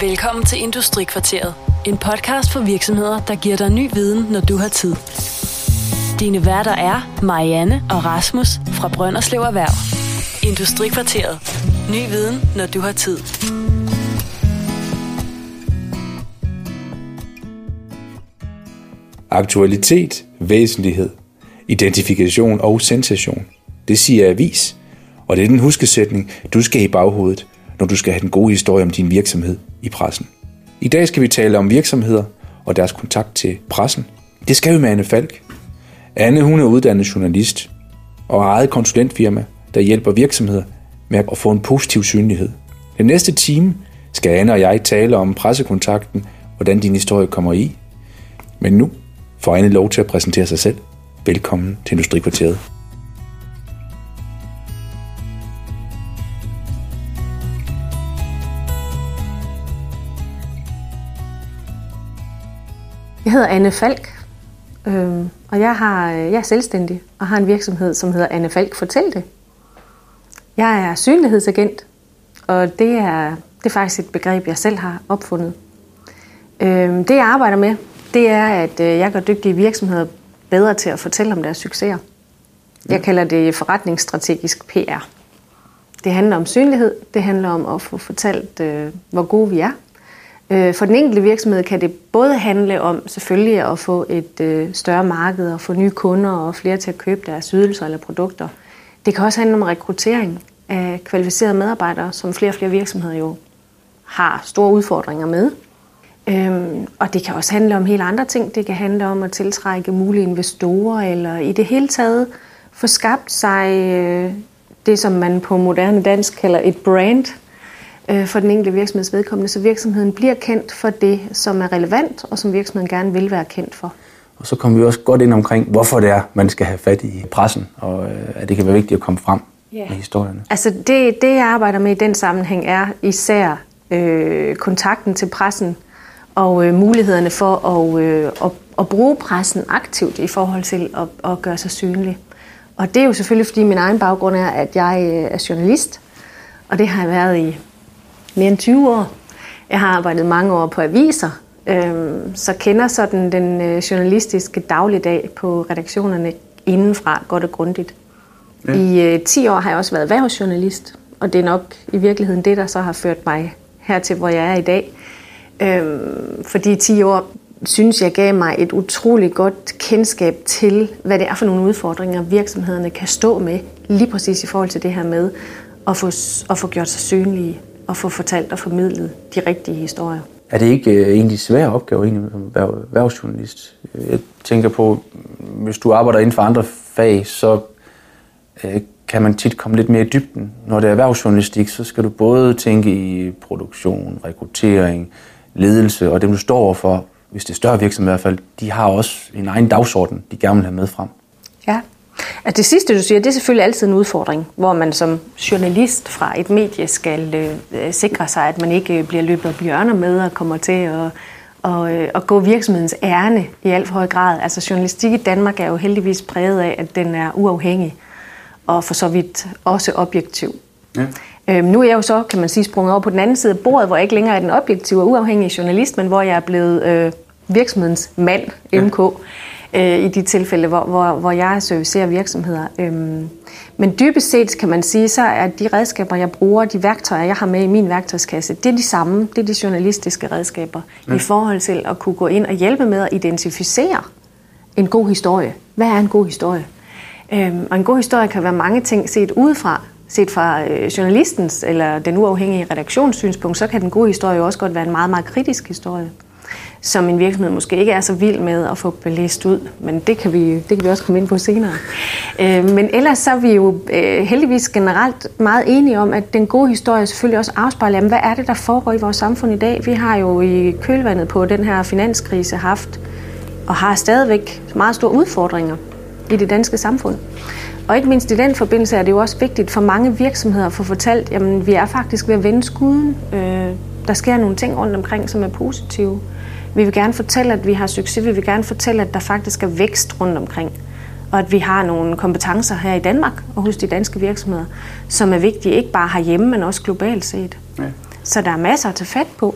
Velkommen til Industrikvarteret. En podcast for virksomheder, der giver dig ny viden, når du har tid. Dine værter er Marianne og Rasmus fra Brønderslev Erhverv. Industrikvarteret. Ny viden, når du har tid. Aktualitet, væsentlighed, identifikation og sensation. Det siger avis, og det er den huskesætning, du skal i baghovedet, når du skal have den gode historie om din virksomhed i pressen. I dag skal vi tale om virksomheder og deres kontakt til pressen. Det skal vi med Anne Falk. Anne hun er uddannet journalist og har eget konsulentfirma, der hjælper virksomheder med at få en positiv synlighed. Den næste time skal Anne og jeg tale om pressekontakten, hvordan din historie kommer i. Men nu får Anne lov til at præsentere sig selv. Velkommen til Industrikvarteret. Jeg hedder Anne Falk, øh, og jeg, har, jeg er selvstændig og har en virksomhed, som hedder Anne Falk Fortæl det. Jeg er synlighedsagent, og det er, det er faktisk et begreb, jeg selv har opfundet. Øh, det jeg arbejder med, det er, at øh, jeg gør dygtige virksomheder bedre til at fortælle om deres succeser. Jeg kalder det forretningsstrategisk PR. Det handler om synlighed, det handler om at få fortalt, øh, hvor gode vi er, Øh, Øh, for den enkelte virksomhed kan det både handle om selvfølgelig at få et øh, større marked og få nye kunder og flere til at købe deres ydelser eller produkter. Det kan også handle om rekruttering af kvalificerede medarbejdere, som flere og flere virksomheder jo har store udfordringer med. Øhm, og det kan også handle om helt andre ting. Det kan handle om at tiltrække mulige investorer, eller i det hele taget få skabt sig øh, det, som man på moderne dansk kalder et brand, øh, for den enkelte virksomheds vedkommende, så virksomheden bliver kendt for det, som er relevant, og som virksomheden gerne vil være kendt for. Og så kommer vi også godt ind omkring, hvorfor det er, man skal have fat i pressen, og øh, at det kan være vigtigt at komme frem yeah. med historierne. Altså det, det, jeg arbejder med i den sammenhæng, er især øh, kontakten til pressen, og øh, mulighederne for at, øh, at, at bruge pressen aktivt i forhold til at, at gøre sig synlig. Og det er jo selvfølgelig, fordi min egen baggrund er, at jeg øh, er journalist, og det har jeg været i mere end 20 år. Jeg har arbejdet mange år på aviser, øh, så kender sådan den øh, journalistiske dagligdag på redaktionerne indenfra godt og grundigt. Ja. I øh, 10 år har jeg også været erhvervsjournalist, og det er nok i virkeligheden det, der så har ført mig hertil, hvor jeg er i dag. Øh, fordi 10 år synes jeg gav mig et utroligt godt kendskab til, hvad det er for nogle udfordringer, virksomhederne kan stå med, lige præcis i forhold til det her med at få, at få gjort sig synlige at få fortalt og formidlet de rigtige historier. Er det ikke uh, egentlig svære opgave egentlig, som erhvervsjournalist? Jeg tænker på, hvis du arbejder inden for andre fag, så uh, kan man tit komme lidt mere i dybden. Når det er erhvervsjournalistik, så skal du både tænke i produktion, rekruttering, ledelse, og dem du står overfor, hvis det er større virksomheder i hvert fald, de har også en egen dagsorden, de gerne vil have med frem. Ja, at det sidste, du siger, det er selvfølgelig altid en udfordring, hvor man som journalist fra et medie skal øh, sikre sig, at man ikke bliver løbet af bjørner med og kommer til at, og, øh, at gå virksomhedens ærne i alt for høj grad. Altså journalistik i Danmark er jo heldigvis præget af, at den er uafhængig og for så vidt også objektiv. Ja. Øhm, nu er jeg jo så, kan man sige, sprunget over på den anden side af bordet, hvor jeg ikke længere er den objektive og uafhængige journalist, men hvor jeg er blevet øh, virksomhedens mand, MK. Ja øh, i de tilfælde, hvor, hvor, hvor jeg servicerer virksomheder. Øhm, men dybest set kan man sige, så er de redskaber, jeg bruger, de værktøjer, jeg har med i min værktøjskasse, det er de samme. Det er de journalistiske redskaber ja. i forhold til at kunne gå ind og hjælpe med at identificere en god historie. Hvad er en god historie? Øhm, og en god historie kan være mange ting set udefra. Set fra øh, journalistens eller den uafhængige redaktionssynspunkt, så kan den gode historie også godt være en meget, meget kritisk historie som en virksomhed måske ikke er så vild med at få belæst ud. Men det kan vi, det kan vi også komme ind på senere. Øh, men ellers så er vi jo øh, heldigvis generelt meget enige om, at den gode historie selvfølgelig også afspejler, hvad er det, der foregår i vores samfund i dag. Vi har jo i kølvandet på den her finanskrise haft og har stadigvæk meget store udfordringer i det danske samfund. Og ikke mindst i den forbindelse er det jo også vigtigt for mange virksomheder at få fortalt, jamen vi er faktisk ved at vende skuden. Øh, der sker nogle ting rundt omkring, som er positive. Vi vil gerne fortælle, at vi har succes. Vi vil gerne fortælle, at der faktisk er vækst rundt omkring. Og at vi har nogle kompetencer her i Danmark og hos de danske virksomheder, som er vigtige ikke bare herhjemme, men også globalt set. Ja. Så der er masser at tage fat på.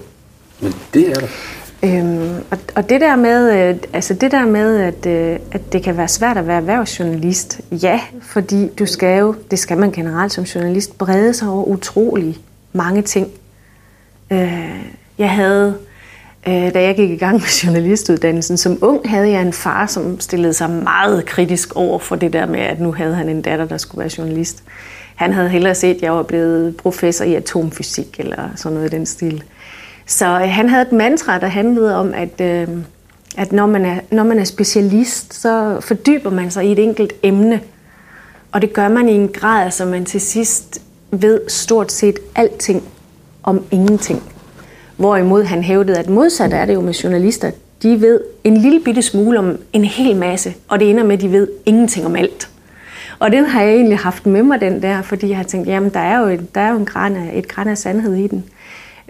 Men det er der. Øhm, og, og det der med, øh, altså det der med at, øh, at det kan være svært at være erhvervsjournalist, ja, fordi du skal jo, det skal man generelt som journalist, brede sig over utrolig mange ting. Øh, jeg havde, Øh, da jeg gik i gang med journalistuddannelsen, som ung havde jeg en far, som stillede sig meget kritisk over for det der med, at nu havde han en datter, der skulle være journalist. Han havde hellere set, at jeg var blevet professor i atomfysik eller sådan noget i den stil. Så øh, han havde et mantra, der handlede om, at, øh, at når, man er, når man er specialist, så fordyber man sig i et enkelt emne. Og det gør man i en grad, så man til sidst ved stort set alting om ingenting. Hvorimod han hævdede, at modsat er det jo med journalister. De ved en lille bitte smule om en hel masse, og det ender med, at de ved ingenting om alt. Og den har jeg egentlig haft med mig, den der, fordi jeg har tænkt, jamen der er jo, et, der er jo en græn af, et græn af sandhed i den.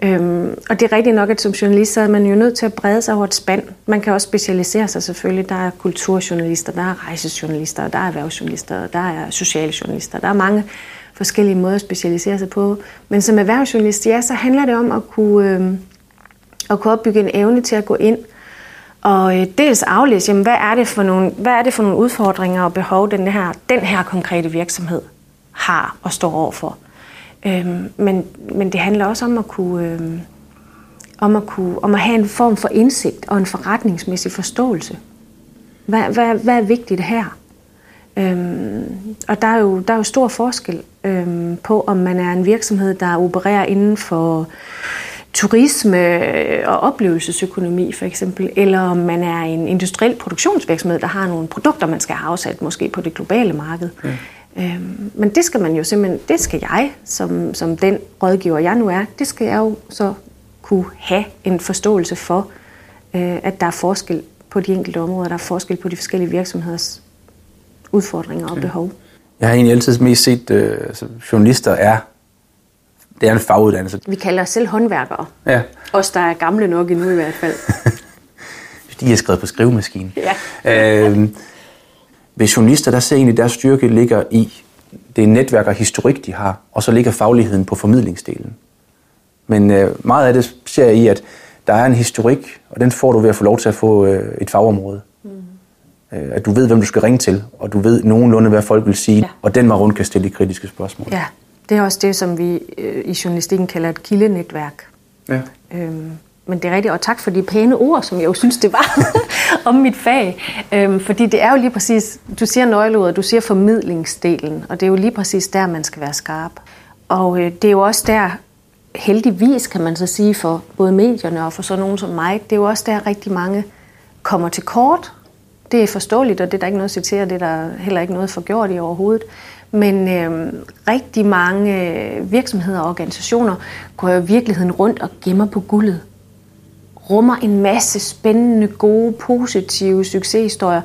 Øhm, og det er rigtigt nok, at som journalist så er man jo nødt til at brede sig over et spand. Man kan også specialisere sig selvfølgelig. Der er kulturjournalister, der er rejsejournalister, der er erhvervsjournalister, der er sociale journalister. Der er mange forskellige måder at specialisere sig på. Men som erhvervsjournalist, ja, så handler det om at kunne, øh, at kunne opbygge en evne til at gå ind og øh, dels aflæse, jamen, hvad, er det for nogle, hvad er det for nogle udfordringer og behov, den her, den her konkrete virksomhed har og står overfor. Øh, men, men det handler også om at kunne, Øh, om at kunne om at have en form for indsigt og en forretningsmæssig forståelse. Hvad, hvad, hvad er vigtigt her? Øhm, og der er, jo, der er jo stor forskel øhm, på, om man er en virksomhed, der opererer inden for turisme og oplevelsesøkonomi for eksempel, eller om man er en industriel produktionsvirksomhed, der har nogle produkter, man skal have afsat måske på det globale marked. Ja. Øhm, men det skal man jo simpelthen, det skal jeg, som, som den rådgiver jeg nu er, det skal jeg jo så kunne have en forståelse for, øh, at der er forskel på de enkelte områder, der er forskel på de forskellige virksomheders udfordringer og behov. Jeg har egentlig altid mest set, øh, altså, journalister er, det er en faguddannelse. Vi kalder os selv håndværkere. Ja. Os, der er gamle nok endnu i hvert fald. de er skrevet på skrivemaskinen. Ja. Øh, ved journalister, der ser egentlig, deres styrke ligger i det netværk og historik, de har, og så ligger fagligheden på formidlingsdelen. Men øh, meget af det ser jeg i, at der er en historik, og den får du ved at få lov til at få øh, et fagområde. Øh, at du ved, hvem du skal ringe til, og du ved nogenlunde, hvad folk vil sige, ja. og den var rundt kan stille de kritiske spørgsmål. Ja, det er også det, som vi øh, i journalistikken kalder et kildenetværk. Ja. Øhm, men det er rigtigt, og tak for de pæne ord, som jeg jo synes, det var om mit fag. Øhm, fordi det er jo lige præcis, du siger nøgleordet, du siger formidlingsdelen, og det er jo lige præcis der, man skal være skarp. Og øh, det er jo også der, heldigvis kan man så sige for både medierne og for sådan nogen som mig, det er jo også der rigtig mange kommer til kort. Det er forståeligt, og det er der ikke noget at citere, det er der heller ikke noget forgjort i overhovedet. Men øh, rigtig mange øh, virksomheder og organisationer går jo i virkeligheden rundt og gemmer på guldet rummer en masse spændende, gode, positive succeshistorier,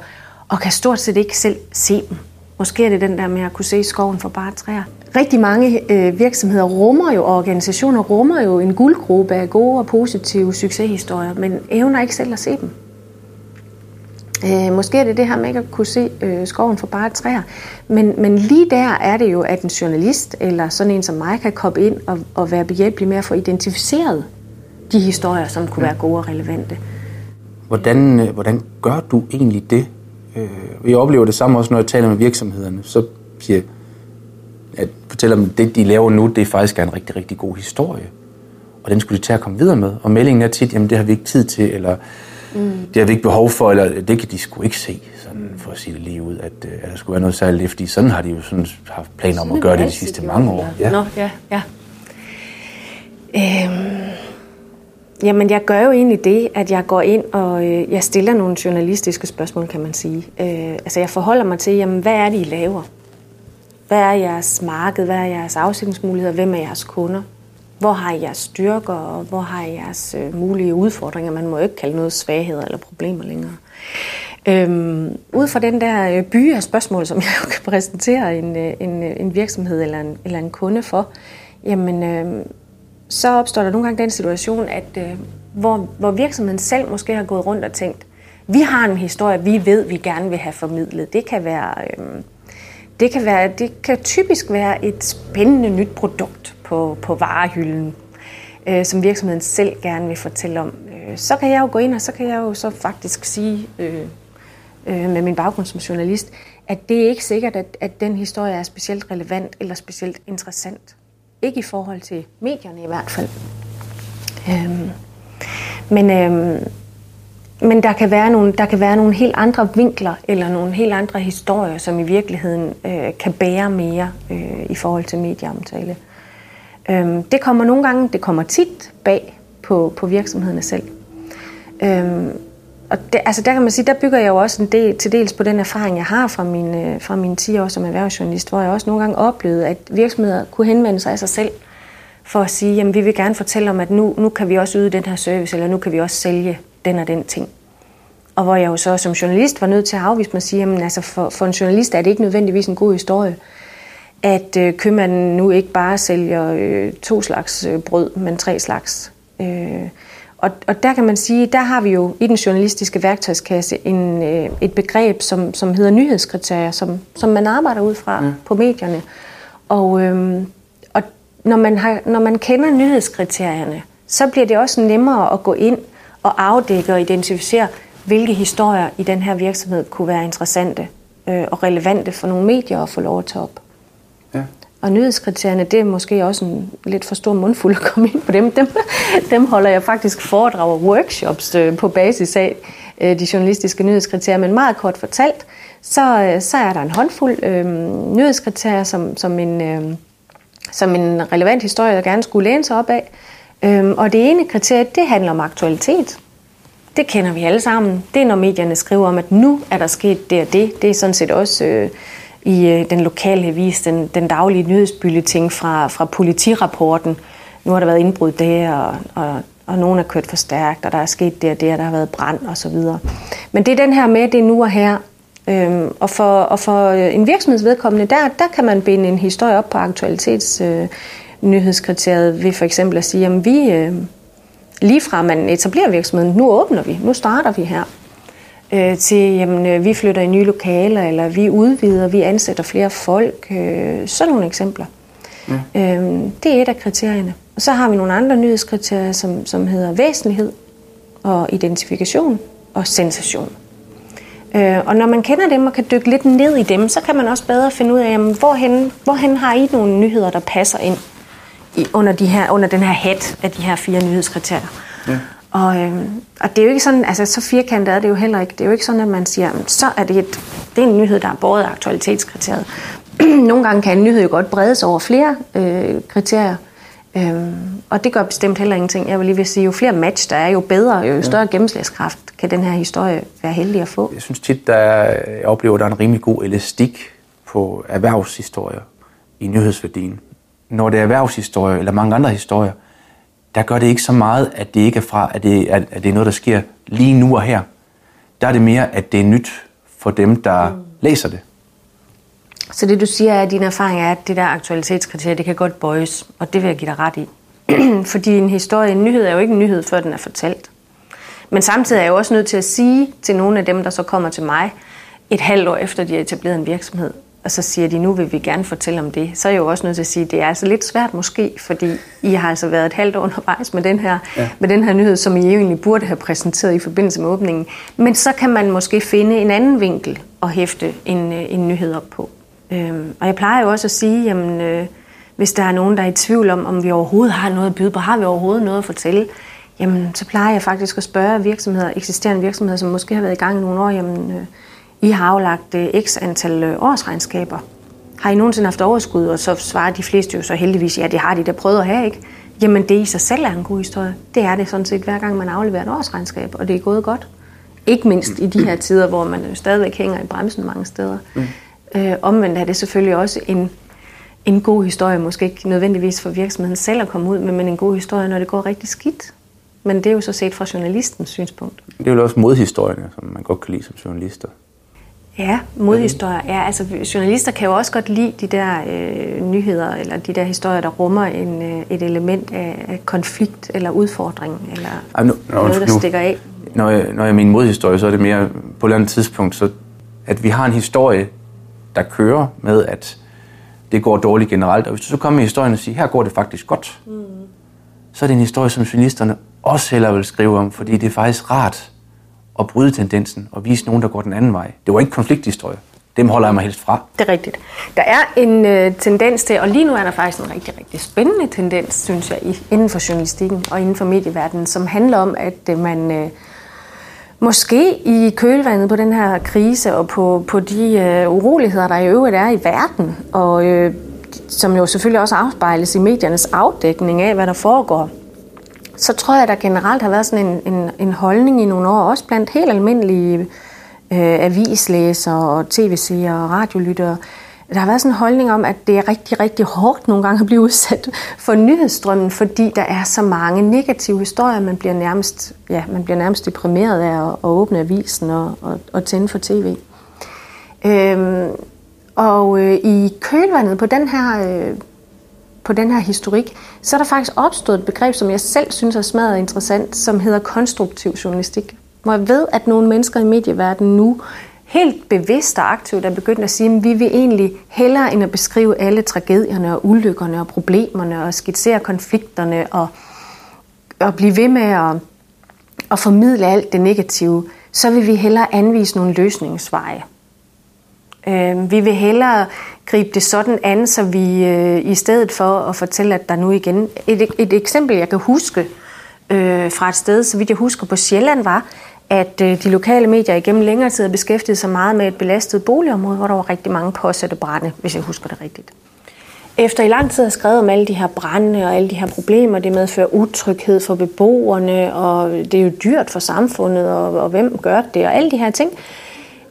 og kan stort set ikke selv se dem. Måske er det den der med at kunne se skoven for bare træer. Rigtig mange øh, virksomheder rummer jo, og organisationer rummer jo en guldgruppe af gode og positive succeshistorier, men evner ikke selv at se dem. Øh, måske er det det her med ikke at kunne se øh, skoven for bare træer. Men, men lige der er det jo, at en journalist eller sådan en som mig kan komme ind og, og være behjælpelig med at få identificeret de historier, som kunne være gode og relevante. Hvordan, øh, hvordan gør du egentlig det? Øh, jeg oplever det samme også, når jeg taler med virksomhederne. Så siger at fortæller dem, at det, de laver nu, det faktisk er en rigtig, rigtig god historie. Og den skulle de tage at komme videre med. Og meldingen er tit, jamen det har vi ikke tid til, eller mm. det har vi ikke behov for, eller det kan de sgu ikke se, sådan for at sige det lige ud, at, øh, at der skulle være noget særligt, fordi sådan har de jo sådan haft planer om at gøre det de sidste mange år. Ja. Nå, ja, ja. Øhm, Jamen, jeg gør jo egentlig det, at jeg går ind og øh, jeg stiller nogle journalistiske spørgsmål, kan man sige. Øh, altså, jeg forholder mig til, jamen, hvad er det, I laver? Hvad er jeres marked? Hvad er jeres afsætningsmuligheder? Hvem er jeres kunder? Hvor har I jeres styrker, og hvor har I jeres øh, mulige udfordringer? Man må jo ikke kalde noget svagheder eller problemer længere. Øhm, ud fra den der øh, by af spørgsmål, som jeg jo kan præsentere en, øh, en, øh, en virksomhed eller en, eller en kunde for, jamen, øh, så opstår der nogle gange den situation, at øh, hvor, hvor virksomheden selv måske har gået rundt og tænkt, vi har en historie, vi ved, vi gerne vil have formidlet. Det kan være, øh, det kan være, det kan typisk være et spændende nyt produkt på, på varehylden. øh, som virksomheden selv gerne vil fortælle om, øh, så kan jeg jo gå ind, og så kan jeg jo så faktisk sige øh, øh, med min baggrund som journalist, at det er ikke sikkert, at, at den historie er specielt relevant eller specielt interessant. Ikke i forhold til medierne i hvert fald. Øhm, men, øhm, men der kan, være nogle, der kan være nogle helt andre vinkler eller nogle helt andre historier, som i virkeligheden øh, kan bære mere øh, i forhold til medieomtale. Øhm, det kommer nogle gange, det kommer tit bag på, på virksomhederne selv. Øhm, og det, altså der kan man sige, der bygger jeg jo også en del, til dels på den erfaring, jeg har fra mine, øh, fra mine 10 år som erhvervsjournalist, hvor jeg også nogle gange oplevede, at virksomheder kunne henvende sig af sig selv for at sige, jamen vi vil gerne fortælle om, at nu, nu kan vi også yde den her service, eller nu kan vi også sælge den og den ting. Og hvor jeg jo så som journalist var nødt til at afvise mig og sige, jamen altså for, for en journalist er det ikke nødvendigvis en god historie, at øh, købmanden nu ikke bare sælger øh, to slags øh, brød, men tre slags. Øh, og, og der kan man sige, der har vi jo i den journalistiske værktøjskasse en, øh, et begreb, som, som hedder nyhedskriterier, som, som man arbejder ud fra mm. på medierne. Og, øh, og når, man har, når man kender nyhedskriterierne, så bliver det også nemmere at gå ind og afdække og identificere, hvilke historier i den her virksomhed kunne være interessante øh, og relevante for nogle medier at få lov at tage op. Og nyhedskriterierne, det er måske også en lidt for stor mundfuld at komme ind på dem. Dem, dem holder jeg faktisk foredrag og workshops øh, på basis af øh, de journalistiske nyhedskriterier. Men meget kort fortalt, så, øh, så er der en håndfuld øh, nyhedskriterier, som, som, en, øh, som en relevant historie, der gerne skulle læne sig op af. Øh, og det ene kriterie, det handler om aktualitet. Det kender vi alle sammen. Det er, når medierne skriver om, at nu er der sket det og det. Det er sådan set også øh, i øh, den lokale avis, den, den daglige nyhedsbylleting fra, fra politirapporten. Nu har der været indbrud der, og, og, og nogen er kørt for stærkt, og der er sket det og det, og der har været brand osv. Men det er den her med, det er nu og her. Øhm, og, for, og for øh, en virksomhedsvedkommende, der, der kan man binde en historie op på aktualitets øh, nyhedskriteriet ved for eksempel at sige, at vi, øh, lige fra man etablerer virksomheden, nu åbner vi, nu starter vi her, øh, til jamen, øh, vi flytter i nye lokaler, eller vi udvider, vi ansætter flere folk, øh, sådan nogle eksempler. Ja. Øh, det er et af kriterierne. Og så har vi nogle andre nyhedskriterier, som, som hedder væsentlighed og identifikation og sensation. Øh, og når man kender dem og kan dykke lidt ned i dem, så kan man også bedre finde ud af, jamen, hvorhen, hvorhen har I nogle nyheder, der passer ind i, under, de her, under den her hat af de her fire nyhedskriterier. Ja. Og, øh, og det er jo ikke sådan, altså så firkantet er det jo heller ikke. Det er jo ikke sådan, at man siger, så er det, et, det er en nyhed, der er båret af aktualitetskriteriet. Nogle gange kan en nyhed jo godt bredes over flere øh, kriterier. Øhm, og det gør bestemt heller ingenting. Jeg vil lige vil sige, jo flere match der er, jo bedre, jo større ja. gennemslagskraft kan den her historie være heldig at få. Jeg synes tit, der er, jeg oplever, at der er en rimelig god elastik på erhvervshistorier i nyhedsværdien når det er erhvervshistorie eller mange andre historier, der gør det ikke så meget, at det ikke er fra, at det, at, at det er noget, der sker lige nu og her. Der er det mere, at det er nyt for dem, der mm. læser det. Så det du siger er, at din erfaring er, at det der aktualitetskriterie, det kan godt bøjes, og det vil jeg give dig ret i. Fordi en historie, en nyhed er jo ikke en nyhed, før den er fortalt. Men samtidig er jeg jo også nødt til at sige til nogle af dem, der så kommer til mig, et halvt år efter de har etableret en virksomhed, og så siger de, nu vil vi gerne fortælle om det, så er jeg jo også nødt til at sige, at det er altså lidt svært måske, fordi I har altså været et halvt år undervejs med den her, ja. med den her nyhed, som I egentlig burde have præsenteret i forbindelse med åbningen. Men så kan man måske finde en anden vinkel og hæfte en, øh, en nyhed op på. Øhm, og jeg plejer jo også at sige, jamen, øh, hvis der er nogen, der er i tvivl om, om vi overhovedet har noget at byde på, har vi overhovedet noget at fortælle, jamen, så plejer jeg faktisk at spørge virksomheder, eksisterende virksomheder, som måske har været i gang i nogle år, jamen, øh, i har aflagt øh, x antal øh, årsregnskaber. Har I nogensinde haft overskud? Og så svarer de fleste jo så heldigvis, ja, det har de da prøvet at have, ikke? Jamen, det i sig selv er en god historie. Det er det sådan set, hver gang man afleverer et årsregnskab, og det er gået godt. Ikke mindst i de her tider, hvor man jo stadigvæk hænger i bremsen mange steder. Mm. Øh, omvendt er det selvfølgelig også en, en god historie, måske ikke nødvendigvis for virksomheden selv at komme ud med, men en god historie, når det går rigtig skidt. Men det er jo så set fra journalistens synspunkt. Det er jo også modhistorien, som man godt kan lide som journalister. Ja, modhistorier. Ja, altså journalister kan jo også godt lide de der øh, nyheder, eller de der historier, der rummer en, øh, et element af, af konflikt eller udfordring, eller Ej, nu, noget, der nu, stikker af. Når jeg, når jeg mener modhistorie, så er det mere på et eller andet tidspunkt, så at vi har en historie, der kører med, at det går dårligt generelt. Og hvis du så kommer med historien og siger, her går det faktisk godt, mm. så er det en historie, som journalisterne også hellere vil skrive om, fordi det er faktisk rart at bryde tendensen og vise nogen, der går den anden vej. Det var ikke konflikthistorie. Dem holder jeg mig helst fra. Det er rigtigt. Der er en øh, tendens til, og lige nu er der faktisk en rigtig, rigtig spændende tendens, synes jeg, inden for journalistikken og inden for medieverdenen, som handler om, at øh, man øh, måske i kølvandet på den her krise og på, på de øh, uroligheder, der i øvrigt er i verden, og øh, som jo selvfølgelig også afspejles i mediernes afdækning af, hvad der foregår, så tror jeg, at der generelt har været sådan en, en, en holdning i nogle år, også blandt helt almindelige øh, avislæsere og tv-seere og radiolyttere, der har været sådan en holdning om, at det er rigtig, rigtig hårdt nogle gange at blive udsat for nyhedsstrømmen, fordi der er så mange negative historier, man bliver nærmest, ja, man bliver nærmest deprimeret af at, at åbne avisen og, og, og tænde for tv. Øhm, og øh, i kølvandet på den her øh, på den her historik, så er der faktisk opstået et begreb, som jeg selv synes er smadret interessant, som hedder konstruktiv journalistik. Hvor jeg ved, at nogle mennesker i medieverdenen nu helt bevidst og aktivt er begyndt at sige, at vi vil egentlig hellere end at beskrive alle tragedierne og ulykkerne og problemerne og skitsere konflikterne og, og blive ved med at, at formidle alt det negative, så vil vi hellere anvise nogle løsningsveje. Øh, vi vil hellere gribe det sådan an, så vi øh, i stedet for at fortælle, at der nu igen... Et, et eksempel, jeg kan huske øh, fra et sted, så vidt jeg husker på Sjælland, var, at øh, de lokale medier igennem længere tid har beskæftiget sig meget med et belastet boligområde, hvor der var rigtig mange påsatte brænde, hvis jeg husker det rigtigt. Efter i lang tid har skrevet om alle de her brænde og alle de her problemer, det medfører utryghed for beboerne, og det er jo dyrt for samfundet, og, og hvem gør det, og alle de her ting, øh,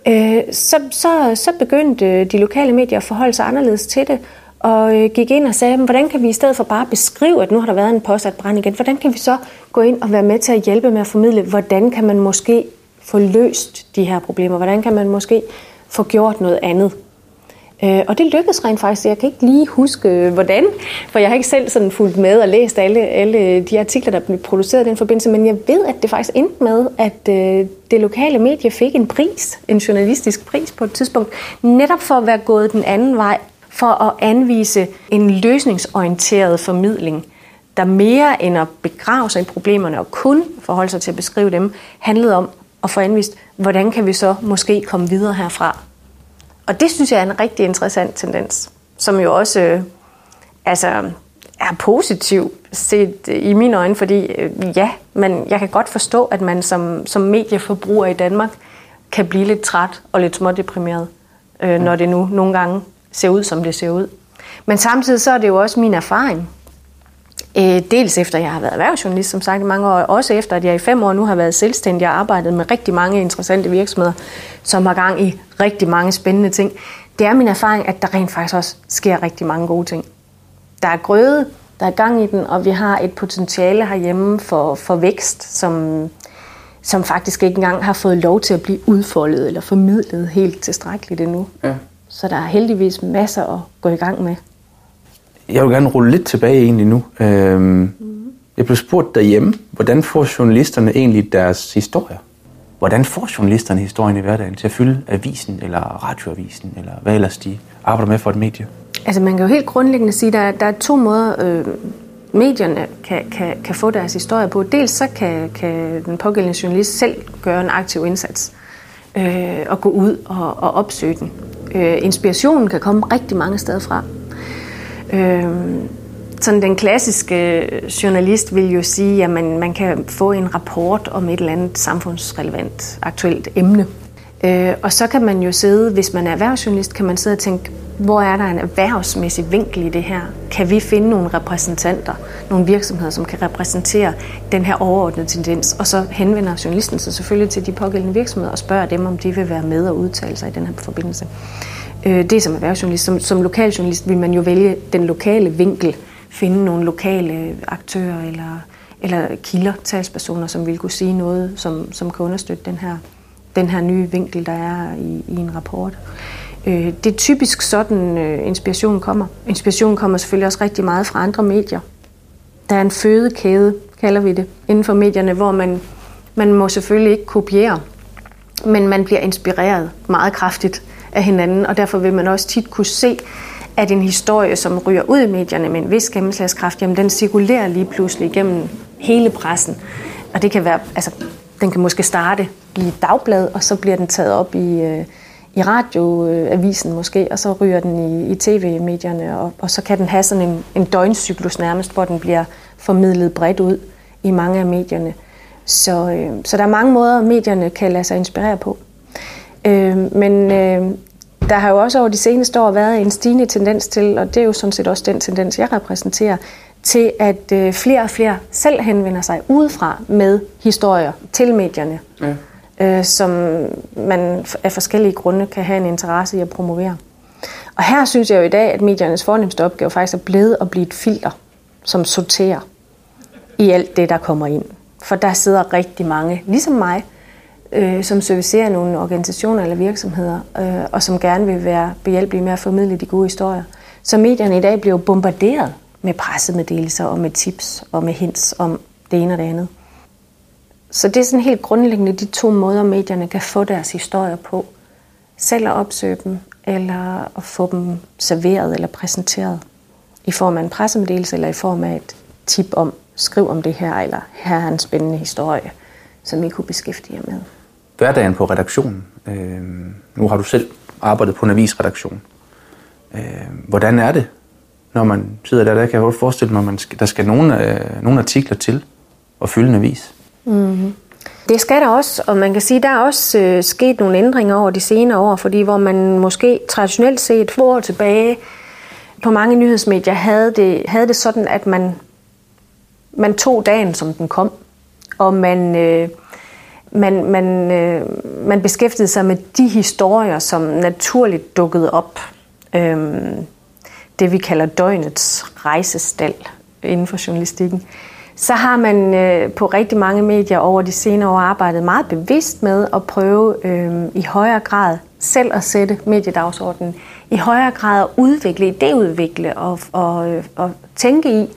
Øh, så, så, så begyndte øh, de lokale medier at forholde sig anderledes til det, og øh, gik ind og sagde, hvordan kan vi i stedet for bare beskrive, at nu har der været en påsat brand igen, hvordan kan vi så gå ind og være med til at hjælpe med at formidle, hvordan kan man måske få løst de her problemer, hvordan kan man måske få gjort noget andet. Øh, og det lykkedes rent faktisk. Jeg kan ikke lige huske, øh, hvordan, for jeg har ikke selv sådan fulgt med og læst alle, alle de artikler, der blev produceret i den forbindelse, men jeg ved, at det faktisk endte med, at øh, det lokale medie fik en pris, en journalistisk pris på et tidspunkt, netop for at være gået den anden vej for at anvise en løsningsorienteret formidling, der mere end at begrave sig i problemerne og kun forholde sig til at beskrive dem, handlede om at få anvist, hvordan kan vi så måske komme videre herfra. Og det synes jeg er en rigtig interessant tendens, som jo også øh, altså, er positiv set i mine øjne, fordi øh, ja, men jeg kan godt forstå, at man som, som medieforbruger i Danmark kan blive lidt træt og lidt smådeprimeret, øh, når det nu nogle gange ser ud, som det ser ud. Men samtidig så er det jo også min erfaring. Øh, dels efter, at jeg har været erhvervsjournalist, som sagt i mange år, også efter, at jeg i fem år nu har været selvstændig og arbejdet med rigtig mange interessante virksomheder, som har gang i rigtig mange spændende ting. Det er min erfaring, at der rent faktisk også sker rigtig mange gode ting. Der er grøde, der er gang i den, og vi har et potentiale herhjemme for, for vækst, som, som faktisk ikke engang har fået lov til at blive udfoldet eller formidlet helt tilstrækkeligt endnu. Ja. Så der er heldigvis masser at gå i gang med. Jeg vil gerne rulle lidt tilbage egentlig nu. Øhm, mm. Jeg blev spurgt derhjemme, hvordan får journalisterne egentlig deres historier? Hvordan får journalisterne historien i hverdagen til at fylde avisen eller radioavisen, eller hvad ellers de arbejder med for et medie? Altså man kan jo helt grundlæggende sige, at der, der er to måder, øh, medierne kan, kan, kan få deres historie på. Dels så kan, kan den pågældende journalist selv gøre en aktiv indsats øh, og gå ud og, og opsøge den. Øh, inspirationen kan komme rigtig mange steder fra. Øh, sådan den klassiske øh, journalist vil jo sige, at man, man kan få en rapport om et eller andet samfundsrelevant aktuelt emne. Øh, og så kan man jo sidde, hvis man er erhvervsjournalist, kan man sidde og tænke, hvor er der en erhvervsmæssig vinkel i det her? Kan vi finde nogle repræsentanter, nogle virksomheder, som kan repræsentere den her overordnede tendens? Og så henvender journalisten sig selvfølgelig til de pågældende virksomheder og spørger dem, om de vil være med og udtale sig i den her forbindelse. Øh, det som erhvervsjournalist. Som, som lokaljournalist vil man jo vælge den lokale vinkel, finde nogle lokale aktører eller, eller kilder, talspersoner, som vil kunne sige noget, som, som kan understøtte den her, den her nye vinkel, der er i, i en rapport. Øh, det er typisk sådan, øh, inspiration kommer. Inspiration kommer selvfølgelig også rigtig meget fra andre medier. Der er en fødekæde, kalder vi det, inden for medierne, hvor man, man må selvfølgelig ikke kopiere, men man bliver inspireret meget kraftigt af hinanden, og derfor vil man også tit kunne se, at en historie, som ryger ud i medierne med en vis gennemslagskraft, jamen den cirkulerer lige pludselig igennem hele pressen. Og det kan være, altså, den kan måske starte i et dagblad, og så bliver den taget op i, øh, i radioavisen måske, og så ryger den i, i tv-medierne, og, og så kan den have sådan en, en døgncyklus nærmest, hvor den bliver formidlet bredt ud i mange af medierne. Så, øh, så der er mange måder, medierne kan lade sig inspirere på. Øh, men øh, der har jo også over de seneste år været en stigende tendens til, og det er jo sådan set også den tendens, jeg repræsenterer, til at øh, flere og flere selv henvender sig udefra med historier til medierne, ja. øh, som man af forskellige grunde kan have en interesse i at promovere. Og her synes jeg jo i dag, at mediernes fornemmeste opgave faktisk er blevet at blive et filter, som sorterer i alt det, der kommer ind. For der sidder rigtig mange, ligesom mig, øh, som servicerer nogle organisationer eller virksomheder, øh, og som gerne vil være behjælpelige med at formidle de gode historier. Så medierne i dag bliver bombarderet med pressemeddelelser og med tips og med hints om det ene og det andet. Så det er sådan helt grundlæggende de to måder, medierne kan få deres historier på. Selv at opsøge dem, eller at få dem serveret eller præsenteret i form af en pressemeddelelse, eller i form af et tip om, skriv om det her, eller her er en spændende historie, som I kunne beskæftige jer med. Hverdagen på redaktionen. Øh, nu har du selv arbejdet på en avisredaktion. Øh, hvordan er det når man sidder der, der kan jeg godt forestille mig, at man skal, der skal nogle, øh, nogle artikler til og fylde en avis. Mm-hmm. Det skal der også, og man kan sige, at der er også øh, sket nogle ændringer over de senere år, fordi hvor man måske traditionelt set få år tilbage på mange nyhedsmedier havde det, havde det sådan, at man, man tog dagen, som den kom, og man, øh, man, man, øh, man beskæftigede sig med de historier, som naturligt dukkede op. Øhm, det, vi kalder døgnets rejsestal inden for journalistikken, så har man øh, på rigtig mange medier over de senere år arbejdet meget bevidst med at prøve øh, i højere grad selv at sætte mediedagsordenen, i højere grad at udvikle, idéudvikle og, og, øh, og tænke i,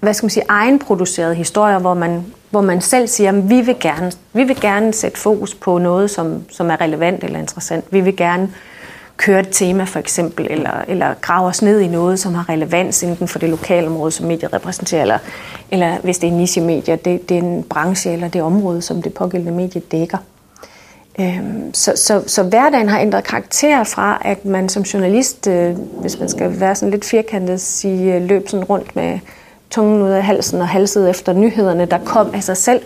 hvad skal man sige, egenproducerede historier, hvor man, hvor man selv siger, at vi vil gerne, vi vil gerne sætte fokus på noget, som, som er relevant eller interessant. Vi vil gerne øh, køre et tema for eksempel, eller, eller grave os ned i noget, som har relevans inden for det lokale område, som mediet repræsenterer, eller, eller hvis det er niche-medier, det, det er en branche eller det område, som det pågældende medie dækker. Øhm, så, så, så hverdagen har ændret karakter fra, at man som journalist, øh, hvis man skal være sådan lidt firkantet, sige, øh, løb sådan rundt med tungen ud af halsen og halset efter nyhederne, der kom af sig selv,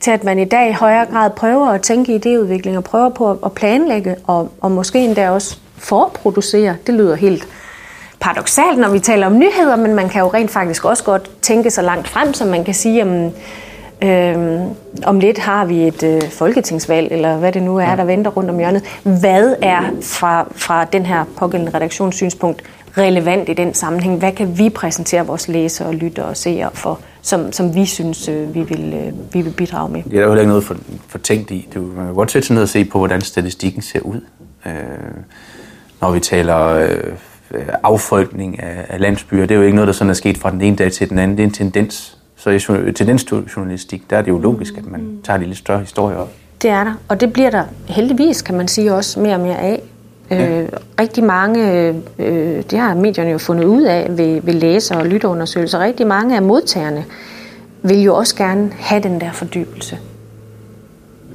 til at man i dag i højere grad prøver at tænke idéudvikling og prøver på at planlægge og, og måske endda også forproducere. Det lyder helt paradoxalt, når vi taler om nyheder, men man kan jo rent faktisk også godt tænke så langt frem, som man kan sige, om, øh, om lidt har vi et øh, folketingsvalg, eller hvad det nu er, der venter rundt om hjørnet. Hvad er fra, fra den her pågældende redaktionssynspunkt relevant i den sammenhæng? Hvad kan vi præsentere vores læsere og lyttere og seere for, som, som vi synes, øh, vi, vil, øh, vi vil bidrage med? Det er der jo heller ikke noget for, for tænkt i. Du, man kan godt sætte sig ned og se på, hvordan statistikken ser ud. Øh, når vi taler øh, affolkning af, af landsbyer. Det er jo ikke noget, der sådan er sket fra den ene dag til den anden. Det er en tendens. Så i tendensjournalistik, der er det jo logisk, at man tager de lidt større historier op. Det er der, og det bliver der heldigvis, kan man sige, også mere og mere af. Ja. Øh, rigtig mange, øh, det har medierne jo fundet ud af ved, ved læser- og lytterundersøgelser, rigtig mange af modtagerne vil jo også gerne have den der fordybelse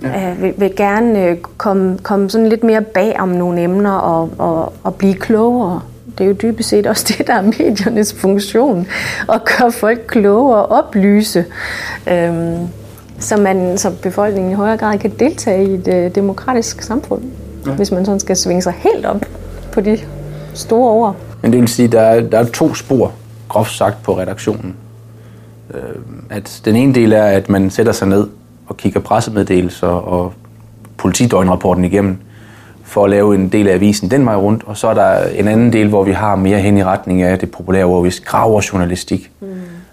ja. øh, vil, vil gerne øh, komme, komme sådan lidt mere bag om nogle emner og, og, og blive klogere. Det er jo dybest set også det, der er mediernes funktion, at gøre folk klogere og oplyse, øhm, så, man, så befolkningen i højere grad kan deltage i et øh, demokratisk samfund, ja. hvis man sådan skal svinge sig helt op på de store ord. Men det vil sige, at der er, der er to spor, groft sagt, på redaktionen. Øh, at den ene del er, at man sætter sig ned og kigger pressemeddelelser og politidøgnrapporten igennem for at lave en del af avisen den vej rundt, og så er der en anden del, hvor vi har mere hen i retning af det populære, hvor vi graver journalistik, mm.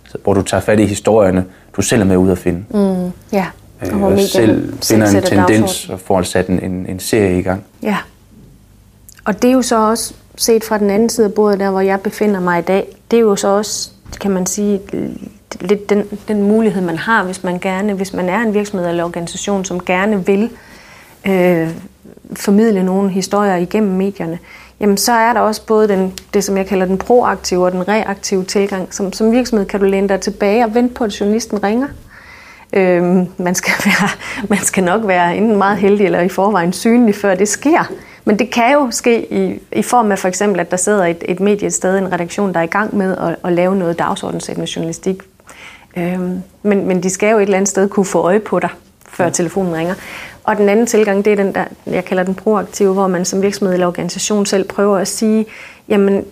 så, hvor du tager fat i historierne, du selv er med ud at finde. Mm. Ja. Og, og selv finder en tendens og får sat en, en, en serie i gang. Ja. Og det er jo så også, set fra den anden side af bordet, der hvor jeg befinder mig i dag, det er jo så også, kan man sige, lidt den, den mulighed, man har, hvis man gerne, hvis man er en virksomhed eller organisation, som gerne vil øh, formidle nogle historier igennem medierne, jamen så er der også både den, det, som jeg kalder den proaktive og den reaktive tilgang. Som, som virksomhed kan du læne dig tilbage og vente på, at journalisten ringer. Øhm, man, skal være, man skal nok være enten meget heldig eller i forvejen synlig, før det sker. Men det kan jo ske i, i form af for eksempel, at der sidder et, et medie et sted, en redaktion, der er i gang med at, at lave noget dagsordensættende journalistik. Øhm, men, men de skal jo et eller andet sted kunne få øje på dig, før ja. telefonen ringer. Og den anden tilgang, det er den der, jeg kalder den proaktive, hvor man som virksomhed eller organisation selv prøver at sige, jamen,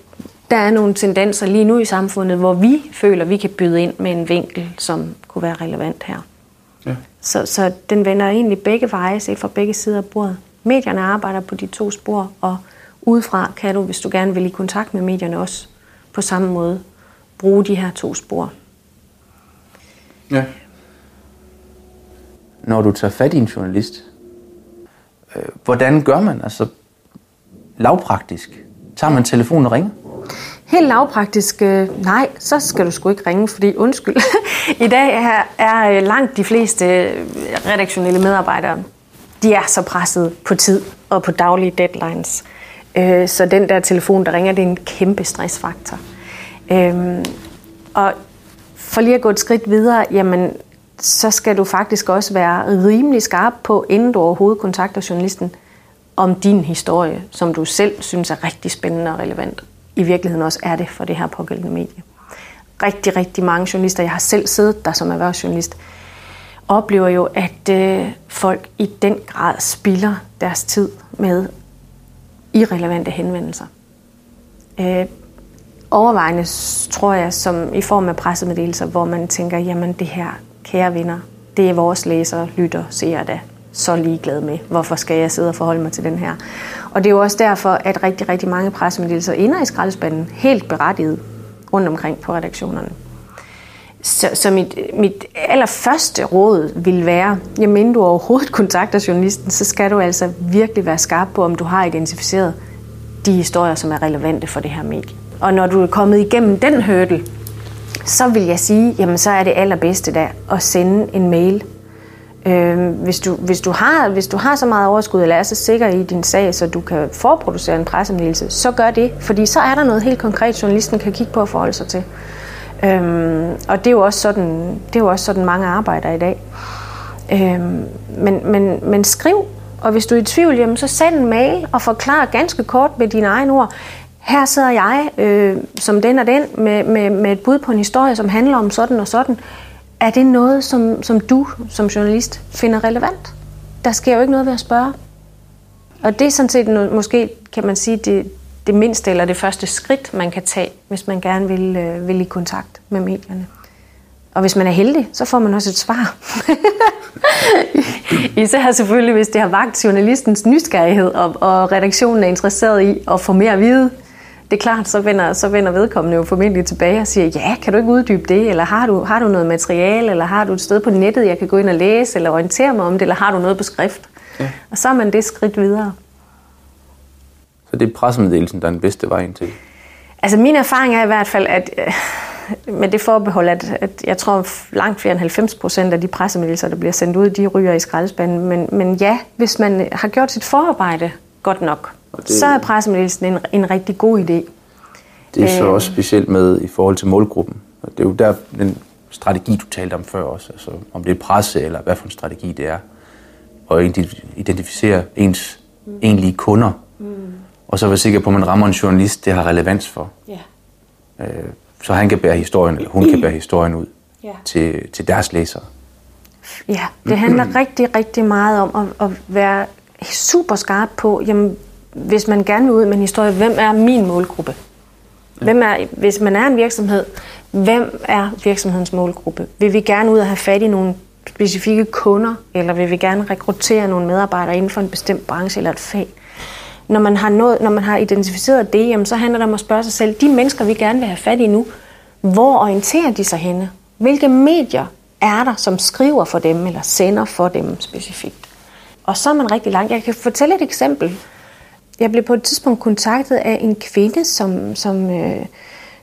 der er nogle tendenser lige nu i samfundet, hvor vi føler, vi kan byde ind med en vinkel, som kunne være relevant her. Ja. Så, så den vender egentlig begge veje, set fra begge sider af bordet. Medierne arbejder på de to spor, og udefra kan du, hvis du gerne vil i kontakt med medierne også, på samme måde bruge de her to spor. Ja. Når du tager fat i en journalist, øh, hvordan gør man altså lavpraktisk? Tager man telefonen og ringer? Helt lavpraktisk, øh, nej, så skal du sgu ikke ringe, fordi undskyld. I dag er, er øh, langt de fleste øh, redaktionelle medarbejdere, de er så presset på tid og på daglige deadlines. Øh, så den der telefon, der ringer, det er en kæmpe stressfaktor. Øh, og for lige at gå et skridt videre, jamen, så skal du faktisk også være rimelig skarp på, inden du overhovedet kontakter journalisten, om din historie, som du selv synes er rigtig spændende og relevant. I virkeligheden også er det for det her pågældende medie. Rigtig, rigtig mange journalister, jeg har selv siddet der som erhvervsjournalist, oplever jo, at øh, folk i den grad spilder deres tid med irrelevante henvendelser. Øh, overvejende, tror jeg, som i form af pressemeddelelser, hvor man tænker, jamen det her, kære venner, det er vores læsere, lytter, ser da så ligeglad med. Hvorfor skal jeg sidde og forholde mig til den her? Og det er jo også derfor, at rigtig, rigtig mange pressemeddelelser ender i skraldespanden, helt berettiget rundt omkring på redaktionerne. Så, så mit, mit allerførste råd vil være, jamen inden du overhovedet kontakter journalisten, så skal du altså virkelig være skarp på, om du har identificeret de historier, som er relevante for det her medie. Og når du er kommet igennem den hurdle, så vil jeg sige, jamen så er det allerbedste der at sende en mail. Øh, hvis, du, hvis, du har, hvis du har så meget overskud, eller er så sikker i din sag, så du kan forproducere en pressemeddelelse, så gør det, fordi så er der noget helt konkret, journalisten kan kigge på og forholde sig til. Øhm, og det er, jo også sådan, det er jo også sådan, mange arbejder i dag. Øhm, men, men, men skriv, og hvis du er i tvivl, jamen, så send en mail og forklar ganske kort med dine egne ord. Her sidder jeg øh, som den og den med, med, med et bud på en historie, som handler om sådan og sådan. Er det noget, som, som du som journalist finder relevant? Der sker jo ikke noget ved at spørge. Og det er sådan set noget, måske, kan man sige, det, det mindste eller det første skridt, man kan tage, hvis man gerne vil, øh, vil i kontakt med medierne. Og hvis man er heldig, så får man også et svar. Især selvfølgelig, hvis det har vagt journalistens nysgerrighed, og, og redaktionen er interesseret i at få mere at vide. Det er klart, så vender, så vender vedkommende jo formentlig tilbage og siger, ja, kan du ikke uddybe det? Eller har du, har du noget materiale? Eller har du et sted på nettet, jeg kan gå ind og læse? Eller orientere mig om det? Eller har du noget på skrift? Ja. Og så er man det skridt videre. Så det er pressemeddelelsen, der er den bedste vej ind til? Altså min erfaring er i hvert fald, at øh, med det forbehold, at, at jeg tror langt flere end 90 procent af de pressemeddelelser, der bliver sendt ud, de ryger i skraldespanden. Men, men ja, hvis man har gjort sit forarbejde godt nok, det, så er pressemeddelelsen en, en rigtig god idé. Det er så øh, også specielt med i forhold til målgruppen. Det er jo der den strategi, du talte om før også, altså om det er presse eller hvad for en strategi det er, og identificere ens mm. egentlige kunder. Mm og så være sikker på, at man rammer en journalist, det har relevans for. Ja. Øh, så han kan bære historien, eller hun kan bære historien ud ja. til, til deres læsere. Ja, det handler rigtig, rigtig meget om at, at være super skarp på, jamen, hvis man gerne vil ud med en historie, hvem er min målgruppe? Hvem er, hvis man er en virksomhed, hvem er virksomhedens målgruppe? Vil vi gerne ud og have fat i nogle specifikke kunder, eller vil vi gerne rekruttere nogle medarbejdere inden for en bestemt branche eller et fag? når man har, nået, når man har identificeret det, jamen, så handler det om at spørge sig selv, de mennesker, vi gerne vil have fat i nu, hvor orienterer de sig henne? Hvilke medier er der, som skriver for dem, eller sender for dem specifikt? Og så er man rigtig langt. Jeg kan fortælle et eksempel. Jeg blev på et tidspunkt kontaktet af en kvinde, som, som, øh,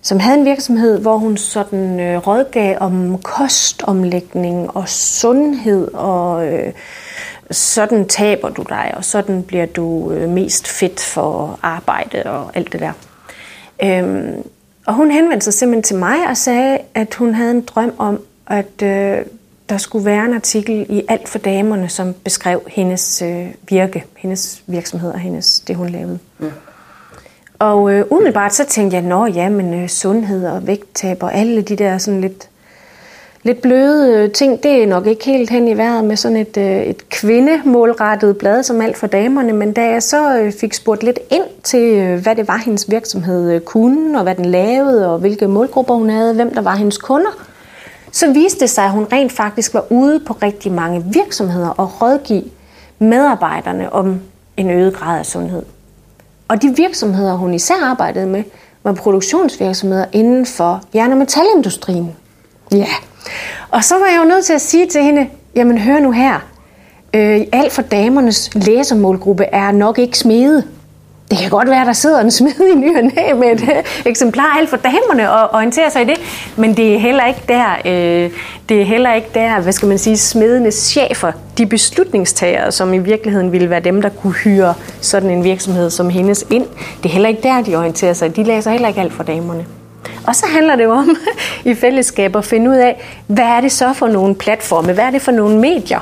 som havde en virksomhed, hvor hun sådan øh, rådgav om kostomlægning og sundhed og... Øh, sådan taber du dig, og sådan bliver du øh, mest fedt for arbejde og alt det der. Øhm, og hun henvendte sig simpelthen til mig og sagde, at hun havde en drøm om, at øh, der skulle være en artikel i Alt for Damerne, som beskrev hendes øh, virke, hendes virksomhed og hendes, det, hun lavede. Ja. Og øh, umiddelbart så tænkte jeg, nå ja, men øh, sundhed og vægttab og alle de der sådan lidt, lidt bløde øh, ting, det er nok ikke helt hen i vejret med sådan et, øh, et kvindemålrettet blad som alt for damerne. Men da jeg så øh, fik spurgt lidt ind til, øh, hvad det var, hendes virksomhed øh, kunne, og hvad den lavede, og hvilke målgrupper hun havde, hvem der var hendes kunder, så viste det sig, at hun rent faktisk var ude på rigtig mange virksomheder og rådgive medarbejderne om en øget grad af sundhed. Og de virksomheder, hun især arbejdede med, var produktionsvirksomheder inden for jern- og metalindustrien. Ja. Og så var jeg jo nødt til at sige til hende, jamen hør nu her, øh, alt for damernes læsermålgruppe er nok ikke smede. Det kan godt være, at der sidder en smed i ny med et øh, eksemplar alt for damerne og orienterer sig i det, men det er heller ikke der, øh, det er heller ikke der, hvad skal man sige, smedenes chefer, de beslutningstagere, som i virkeligheden ville være dem, der kunne hyre sådan en virksomhed som hendes ind. Det er heller ikke der, de orienterer sig. De læser heller ikke alt for damerne. Og så handler det jo om i fællesskab at finde ud af, hvad er det så for nogle platforme, hvad er det for nogle medier,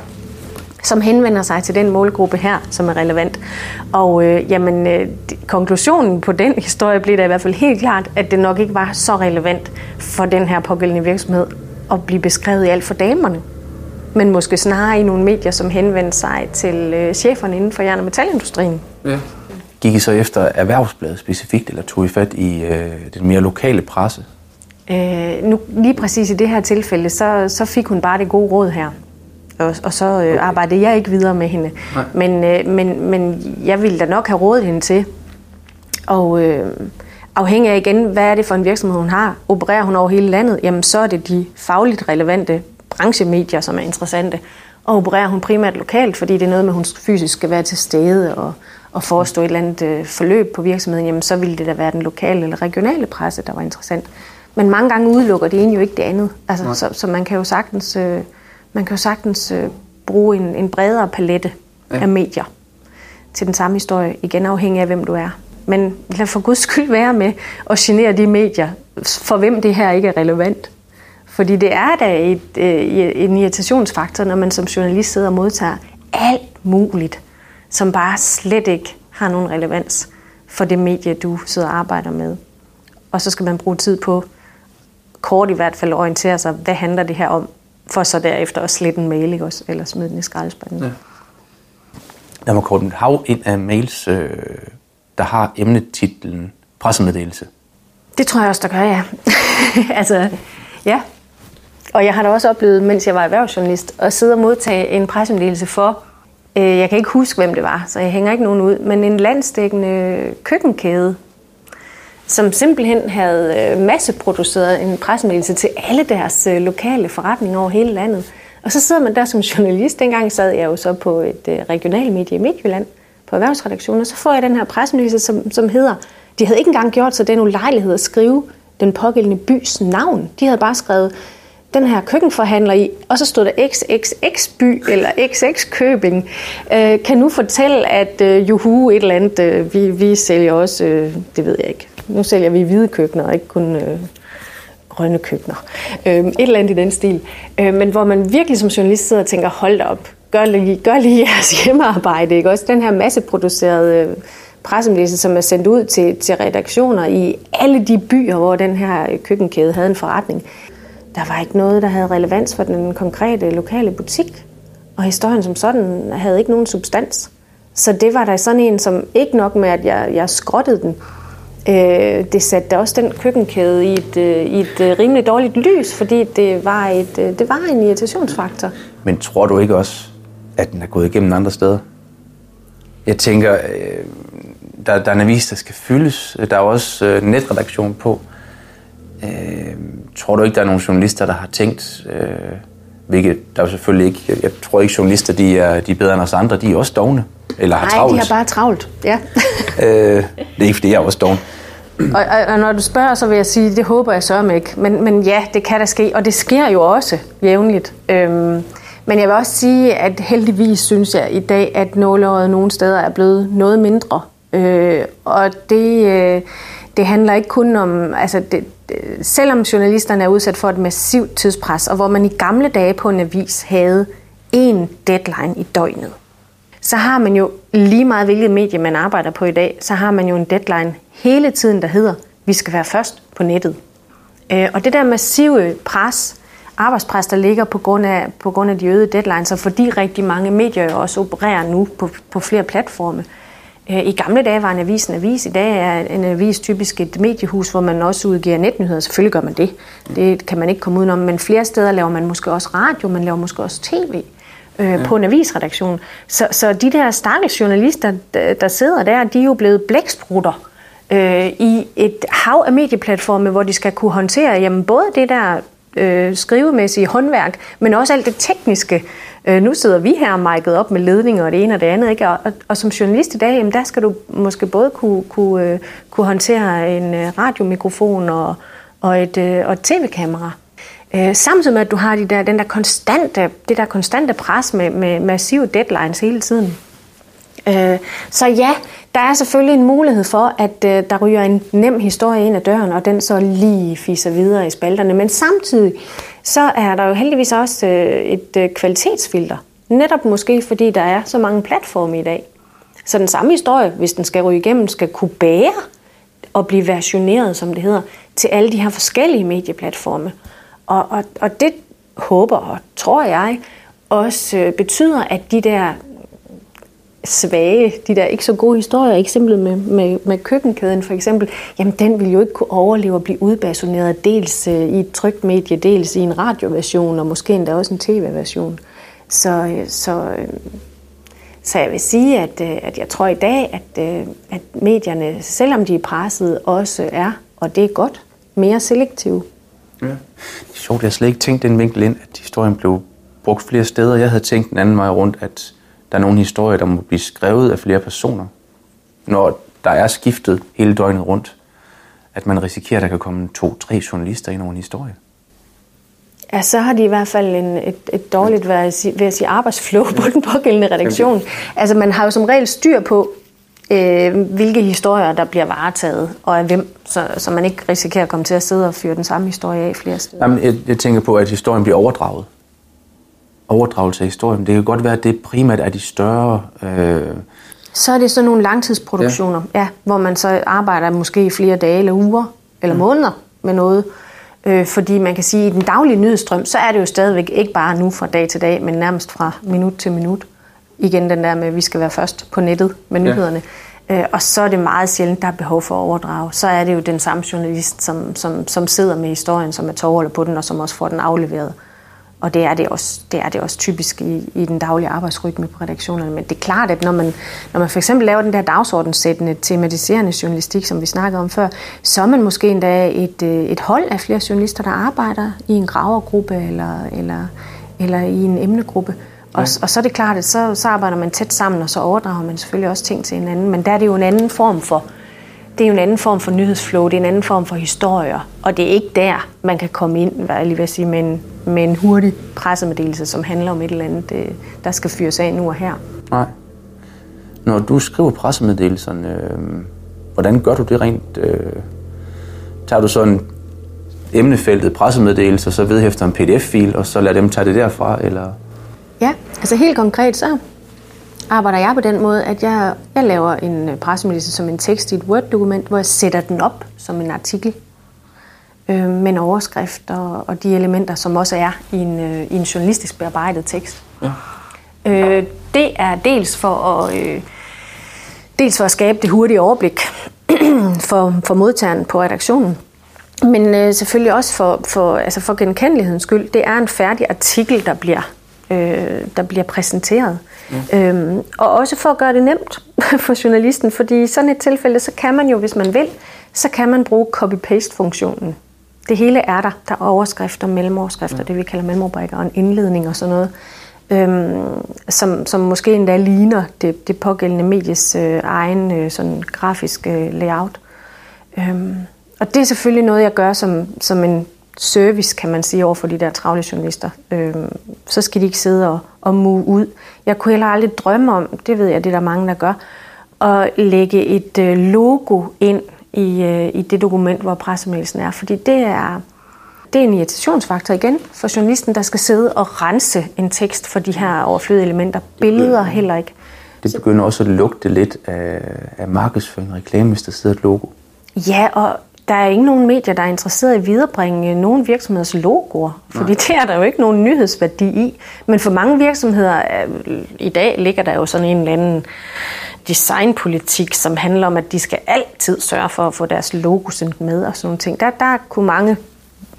som henvender sig til den målgruppe her, som er relevant. Og øh, jamen, øh, konklusionen på den historie blev da i hvert fald helt klart, at det nok ikke var så relevant for den her pågældende virksomhed at blive beskrevet i alt for damerne. Men måske snarere i nogle medier, som henvendte sig til øh, cheferne inden for jern- og metalindustrien. Ja. Gik I så efter erhvervsbladet specifikt, eller tog I fat i øh, den mere lokale presse? Øh, nu, lige præcis i det her tilfælde, så, så fik hun bare det gode råd her og, og så øh, okay. arbejdede jeg ikke videre med hende. Men, øh, men, men jeg ville da nok have rådet hende til. Og øh, afhængig af igen, hvad er det for en virksomhed, hun har, opererer hun over hele landet, jamen så er det de fagligt relevante branchemedier, som er interessante. Og opererer hun primært lokalt, fordi det er noget med, at hun fysisk skal være til stede og, og forestå et eller andet øh, forløb på virksomheden, jamen så ville det da være den lokale eller regionale presse, der var interessant. Men mange gange udelukker det ene jo ikke det andet. Altså, så, så man kan jo sagtens... Øh, man kan jo sagtens øh, bruge en, en bredere palette ja. af medier til den samme historie, igen afhængig af, hvem du er. Men lad for guds skyld være med at genere de medier, for hvem det her ikke er relevant. Fordi det er da et, øh, en irritationsfaktor, når man som journalist sidder og modtager alt muligt, som bare slet ikke har nogen relevans for det medie, du sidder og arbejder med. Og så skal man bruge tid på kort i hvert fald at orientere sig, hvad handler det her om? For så derefter at slette en mail, ikke også? eller smide den i skraldespanden. Ja. Der må kort et hav ind af mails, øh, der har emnetitlen pressemeddelelse. Det tror jeg også, der gør, ja. altså, ja. Og jeg har da også oplevet, mens jeg var erhvervsjournalist, at sidde og modtage en pressemeddelelse for, øh, jeg kan ikke huske, hvem det var, så jeg hænger ikke nogen ud, men en landstækkende køkkenkæde, som simpelthen havde øh, masseproduceret en pressemeddelelse til alle deres øh, lokale forretninger over hele landet. Og så sidder man der som journalist. Dengang sad jeg jo så på et øh, regionalt medie i Midtjylland på erhvervsredaktionen, og så får jeg den her pressemeddelelse, som, som hedder, de havde ikke engang gjort sig den ulejlighed at skrive den pågældende bys navn. De havde bare skrevet den her køkkenforhandler i, og så stod der XXX by eller XX Købing, øh, kan nu fortælle, at øh, juhu, et eller andet, øh, vi, vi sælger også, øh, det ved jeg ikke, nu sælger vi hvide køkkener, og ikke kun øh, grønne køkkener. Øh, et eller andet i den stil. Øh, men hvor man virkelig som journalist sidder og tænker, hold da op, gør lige, gør lige jeres hjemmearbejde. Ikke? Også den her masseproducerede øh, pressemeddelelse, som er sendt ud til, til redaktioner i alle de byer, hvor den her øh, køkkenkæde havde en forretning. Der var ikke noget, der havde relevans for den konkrete lokale butik. Og historien som sådan havde ikke nogen substans. Så det var der sådan en, som ikke nok med, at jeg, jeg skrottede den, Øh, det satte også den køkkenkæde i et, øh, i et øh, rimelig dårligt lys, fordi det var, et, øh, det var en irritationsfaktor. Men tror du ikke også, at den er gået igennem andre steder? Jeg tænker, øh, der, der er en avis, der skal fyldes. Der er også øh, netredaktion på. Øh, tror du ikke, der er nogle journalister, der har tænkt, øh, hvilket der er jo selvfølgelig ikke, jeg, jeg tror ikke, journalister de er, de er bedre end os andre, de er også dogne. Eller har Nej, travlt. de har bare travlt, ja. øh, det er ikke, fordi jeg er også doven. Og, og, og når du spørger, så vil jeg sige, det håber jeg så ikke. Men, men ja, det kan der ske, og det sker jo også jævnligt. Øhm, Men jeg vil også sige, at heldigvis synes jeg i dag, at nåleåret nogle steder er blevet noget mindre. Øh, og det, øh, det handler ikke kun om, altså det, selvom journalisterne er udsat for et massivt tidspres, og hvor man i gamle dage på en avis havde én deadline i døgnet, så har man jo lige meget hvilket medie man arbejder på i dag, så har man jo en deadline hele tiden, der hedder, vi skal være først på nettet. Øh, og det der massive pres, arbejdspres, der ligger på grund af, på grund af de øgede deadlines, og fordi rigtig mange medier jo også opererer nu på, på flere platforme, Øh, i gamle dage var en avis en avis. I dag er en avis typisk et mediehus, hvor man også udgiver netnyheder. Selvfølgelig gør man det. Det kan man ikke komme udenom. Men flere steder laver man måske også radio, man laver måske også tv øh, ja. på en avisredaktion. Så, så de der stakkels journalister, der sidder der, de er jo blevet blæksprutter øh, i et hav af medieplatforme, hvor de skal kunne håndtere jamen, både det der øh, skrivemæssige håndværk, men også alt det tekniske. Øh, nu sidder vi her mic'et op med ledninger og det ene og det andet, ikke? Og, og, og som journalist i dag, jamen, der skal du måske både kunne, kunne, øh, kunne håndtere en øh, radiomikrofon og, og et, øh, og et tv-kamera. Øh, samtidig med, at du har de der, den der konstante, det der konstante pres med, med massive deadlines hele tiden. Øh, så ja, der er selvfølgelig en mulighed for, at øh, der ryger en nem historie ind ad døren, og den så lige fiser videre i spalterne. Men samtidig så er der jo heldigvis også øh, et øh, kvalitetsfilter. Netop måske fordi der er så mange platforme i dag. Så den samme historie, hvis den skal ryge igennem, skal kunne bære og blive versioneret, som det hedder, til alle de her forskellige medieplatforme. Og, og, og det håber og tror jeg også øh, betyder, at de der svage, de der ikke så gode historier, eksemplet med, med, med køkkenkæden for eksempel, jamen den vil jo ikke kunne overleve at blive udbasoneret dels øh, i et trygt medie, dels i en radioversion, og måske endda også en tv-version. Så, øh, så, øh, så jeg vil sige, at, øh, at jeg tror i dag, at, øh, at medierne, selvom de er presset, også er, og det er godt, mere selektive. Ja. Det er sjovt, jeg har slet ikke tænkt den vinkel ind, at historien blev brugt flere steder. Jeg havde tænkt den anden vej rundt, at der er nogle historier, der må blive skrevet af flere personer. Når der er skiftet hele døgnet rundt, at man risikerer, at der kan komme to-tre journalister ind over en historie. Ja, så har de i hvert fald en, et, et dårligt ved at sige, arbejdsflow på den pågældende redaktion. Altså man har jo som regel styr på, øh, hvilke historier, der bliver varetaget, og af hvem, så, så man ikke risikerer at komme til at sidde og fyre den samme historie af flere steder. Jamen, jeg, jeg tænker på, at historien bliver overdraget overdragelse af historien. Det kan godt være, at det primært er de større... Øh... Så er det sådan nogle langtidsproduktioner, ja. ja, hvor man så arbejder måske i flere dage eller uger eller mm. måneder med noget. Øh, fordi man kan sige, at i den daglige nyhedsstrøm, så er det jo stadigvæk ikke bare nu fra dag til dag, men nærmest fra minut til minut. Igen den der med, at vi skal være først på nettet med nyhederne. Ja. Øh, og så er det meget sjældent, der er behov for at overdrage. Så er det jo den samme journalist, som, som, som sidder med historien, som er tårholder på den, og som også får den afleveret. Og det er det også, det er det også typisk i, i den daglige arbejdsrytme på redaktionerne. Men det er klart, at når man, når man for eksempel laver den der dagsordenssættende tematiserende journalistik, som vi snakkede om før, så er man måske endda et, øh, et hold af flere journalister, der arbejder i en gravergruppe eller, eller, eller i en emnegruppe. Og, ja. og så er det klart, at så, så arbejder man tæt sammen, og så overdrager man selvfølgelig også ting til hinanden. Men der er det jo en anden form for det er jo en anden form for nyhedsflow, det er en anden form for historier, og det er ikke der, man kan komme ind, hvad jeg lige vil sige, med en, med en hurtig pressemeddelelse, som handler om et eller andet, øh, der skal fyres af nu og her. Nej. Når du skriver pressemeddelelserne, øh, hvordan gør du det rent? Øh, tager du sådan emnefeltet pressemeddelelse, så vedhæfter en pdf-fil, og så lader dem tage det derfra, eller? Ja, altså helt konkret så arbejder jeg på den måde, at jeg, jeg laver en øh, pressemeddelelse som en tekst i et Word-dokument, hvor jeg sætter den op som en artikel øh, med en overskrift og, og de elementer, som også er i en, øh, i en journalistisk bearbejdet tekst. Ja. Øh, det er dels for at, øh, dels for at skabe det hurtige overblik for, for modtageren på redaktionen, men øh, selvfølgelig også for, for, altså for genkendelighedens skyld. Det er en færdig artikel, der bliver, øh, der bliver præsenteret. Mm. Øhm, og også for at gøre det nemt for journalisten, fordi i sådan et tilfælde, så kan man jo, hvis man vil, så kan man bruge copy-paste-funktionen. Det hele er der. Der er overskrifter, mellemoverskrifter, mm. det vi kalder mellemrubrikker, og en indledning og sådan noget, øhm, som, som måske endda ligner det, det pågældende medies øh, egen øh, sådan grafiske øh, layout. Øhm, og det er selvfølgelig noget, jeg gør som, som en service, kan man sige, over for de der travle journalister. Øh, så skal de ikke sidde og, og move ud. Jeg kunne heller aldrig drømme om, det ved jeg, det er der mange, der gør, at lægge et øh, logo ind i, øh, i det dokument, hvor pressemeddelelsen er. Fordi det er, det er en irritationsfaktor igen for journalisten, der skal sidde og rense en tekst for de her overflødige elementer. Billeder heller ikke. Det begynder også at lugte lidt af, af markedsføring reklame, hvis der sidder et logo. Ja, og der er ikke nogen medier, der er interesseret i at viderebringe nogen virksomheders logoer, fordi Nej. det er der jo ikke nogen nyhedsværdi i. Men for mange virksomheder øh, i dag ligger der jo sådan en eller anden designpolitik, som handler om, at de skal altid sørge for at få deres logo sendt med og sådan nogle ting. Der, der kunne mange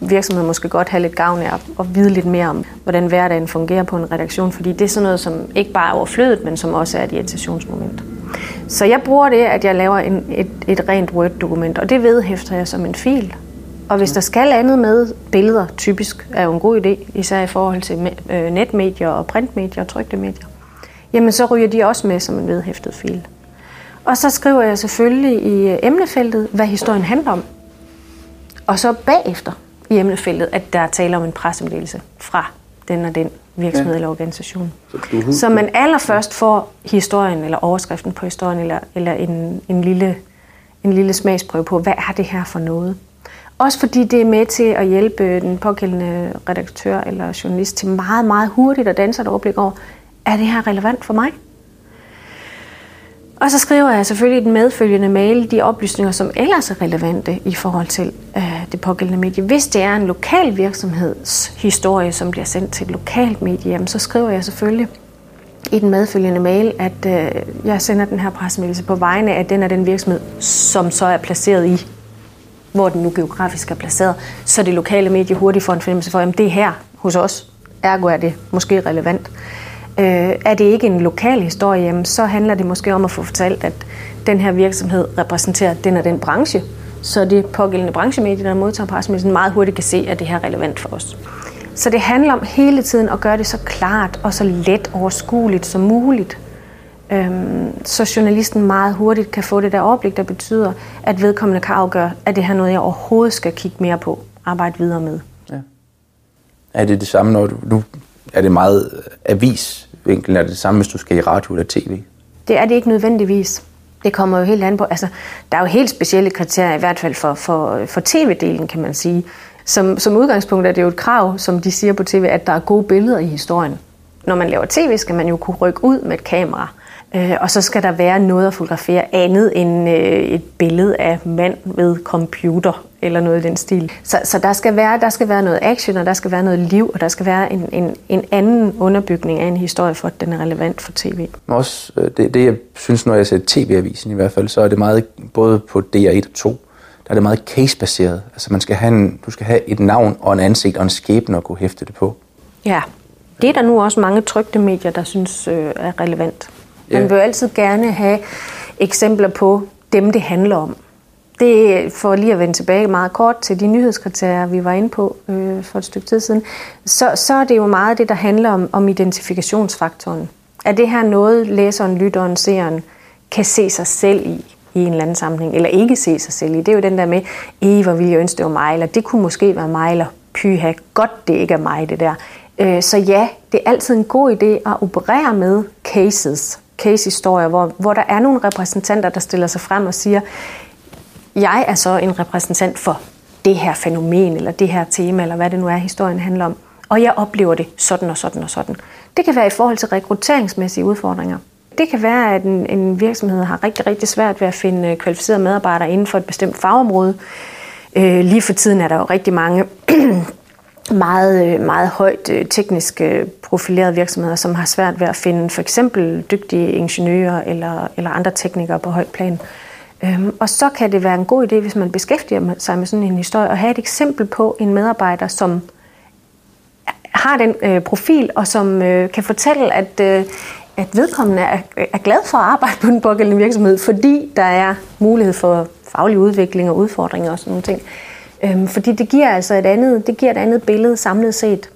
virksomheder måske godt have lidt gavn af at vide lidt mere om, hvordan hverdagen fungerer på en redaktion, fordi det er sådan noget, som ikke bare er overflødet, men som også er et irritationsmoment. Så jeg bruger det, at jeg laver en, et, et rent Word-dokument, og det vedhæfter jeg som en fil. Og hvis der skal andet med, billeder typisk er jo en god idé, især i forhold til øh, netmedier og printmedier og trygte medier, jamen så ryger de også med som en vedhæftet fil. Og så skriver jeg selvfølgelig i øh, emnefeltet, hvad historien handler om. Og så bagefter i emnefeltet, at der er tale om en pressemeddelelse fra den og den virksomhed ja. eller organisation. Så, så man allerførst får historien eller overskriften på historien eller, eller en, en, lille, en lille smagsprøve på, hvad er det her for noget? Også fordi det er med til at hjælpe den pågældende redaktør eller journalist til meget, meget hurtigt at danse et overblik over, er det her relevant for mig? Og så skriver jeg selvfølgelig i den medfølgende mail de oplysninger, som ellers er relevante i forhold til øh, det pågældende medie. Hvis det er en lokal virksomhedshistorie, som bliver sendt til et lokalt medie, jamen, så skriver jeg selvfølgelig i den medfølgende mail, at øh, jeg sender den her pressemeddelelse på vegne af den og den virksomhed, som så er placeret i, hvor den nu geografisk er placeret, så det lokale medie hurtigt får en fornemmelse for, at det er her hos os, ergo er det måske relevant. Øh, Øh, er det ikke en lokal historie, jamen, så handler det måske om at få fortalt, at den her virksomhed repræsenterer den og den branche, så det pågældende branchemedie, der modtager pressemeddelelsen, meget hurtigt kan se, at det her er relevant for os. Så det handler om hele tiden at gøre det så klart og så let overskueligt som muligt, øhm, så journalisten meget hurtigt kan få det der overblik, der betyder, at vedkommende kan afgøre, at det her noget, jeg overhovedet skal kigge mere på, arbejde videre med. Ja. Er det det samme, når du, nu er det meget avis vinklen er det samme, hvis du skal i radio eller tv? Det er det ikke nødvendigvis. Det kommer jo helt an på, altså der er jo helt specielle kriterier, i hvert fald for, for, for tv-delen, kan man sige. Som, som udgangspunkt er det jo et krav, som de siger på tv, at der er gode billeder i historien. Når man laver tv, skal man jo kunne rykke ud med et kamera. Øh, og så skal der være noget at fotografere andet end øh, et billede af mand ved computer eller noget i den stil. Så, så der, skal være, der skal være noget action, og der skal være noget liv, og der skal være en, en, en anden underbygning af en historie, for at den er relevant for tv. Også øh, det, det jeg synes, når jeg ser tv-avisen i hvert fald, så er det meget, både på DR1 og 2, der er det meget case-baseret. Altså man skal have en, du skal have et navn og en ansigt og en skæbne at kunne hæfte det på. Ja, det er der nu også mange trygte medier, der synes øh, er relevant. Man vil jo altid gerne have eksempler på dem, det handler om. Det for lige at vende tilbage meget kort til de nyhedskriterier, vi var inde på øh, for et stykke tid siden, så, så er det jo meget det, der handler om, om identifikationsfaktoren. Er det her noget, læseren, lytteren, seeren kan se sig selv i, i en eller anden sammenhæng, eller ikke se sig selv i? Det er jo den der med, Eva hvor ville jeg ønske, det var mig, eller det kunne måske være mig, eller pyha, godt det ikke er mig, det der. Øh, så ja, det er altid en god idé at operere med cases, case-historier, hvor, hvor der er nogle repræsentanter, der stiller sig frem og siger, jeg er så en repræsentant for det her fænomen, eller det her tema, eller hvad det nu er, historien handler om. Og jeg oplever det sådan og sådan og sådan. Det kan være i forhold til rekrutteringsmæssige udfordringer. Det kan være, at en, en virksomhed har rigtig, rigtig svært ved at finde øh, kvalificerede medarbejdere inden for et bestemt fagområde. Øh, lige for tiden er der jo rigtig mange meget, øh, meget højt øh, teknisk øh, profilerede virksomheder, som har svært ved at finde for eksempel dygtige ingeniører eller, eller andre teknikere på højt plan. Øhm, og så kan det være en god idé, hvis man beskæftiger sig med sådan en historie, at have et eksempel på en medarbejder, som har den øh, profil, og som øh, kan fortælle, at, øh, at vedkommende er, er glad for at arbejde på den pågældende virksomhed, fordi der er mulighed for faglig udvikling og udfordringer og sådan nogle ting. Øhm, fordi det giver altså et andet, det giver et andet billede samlet set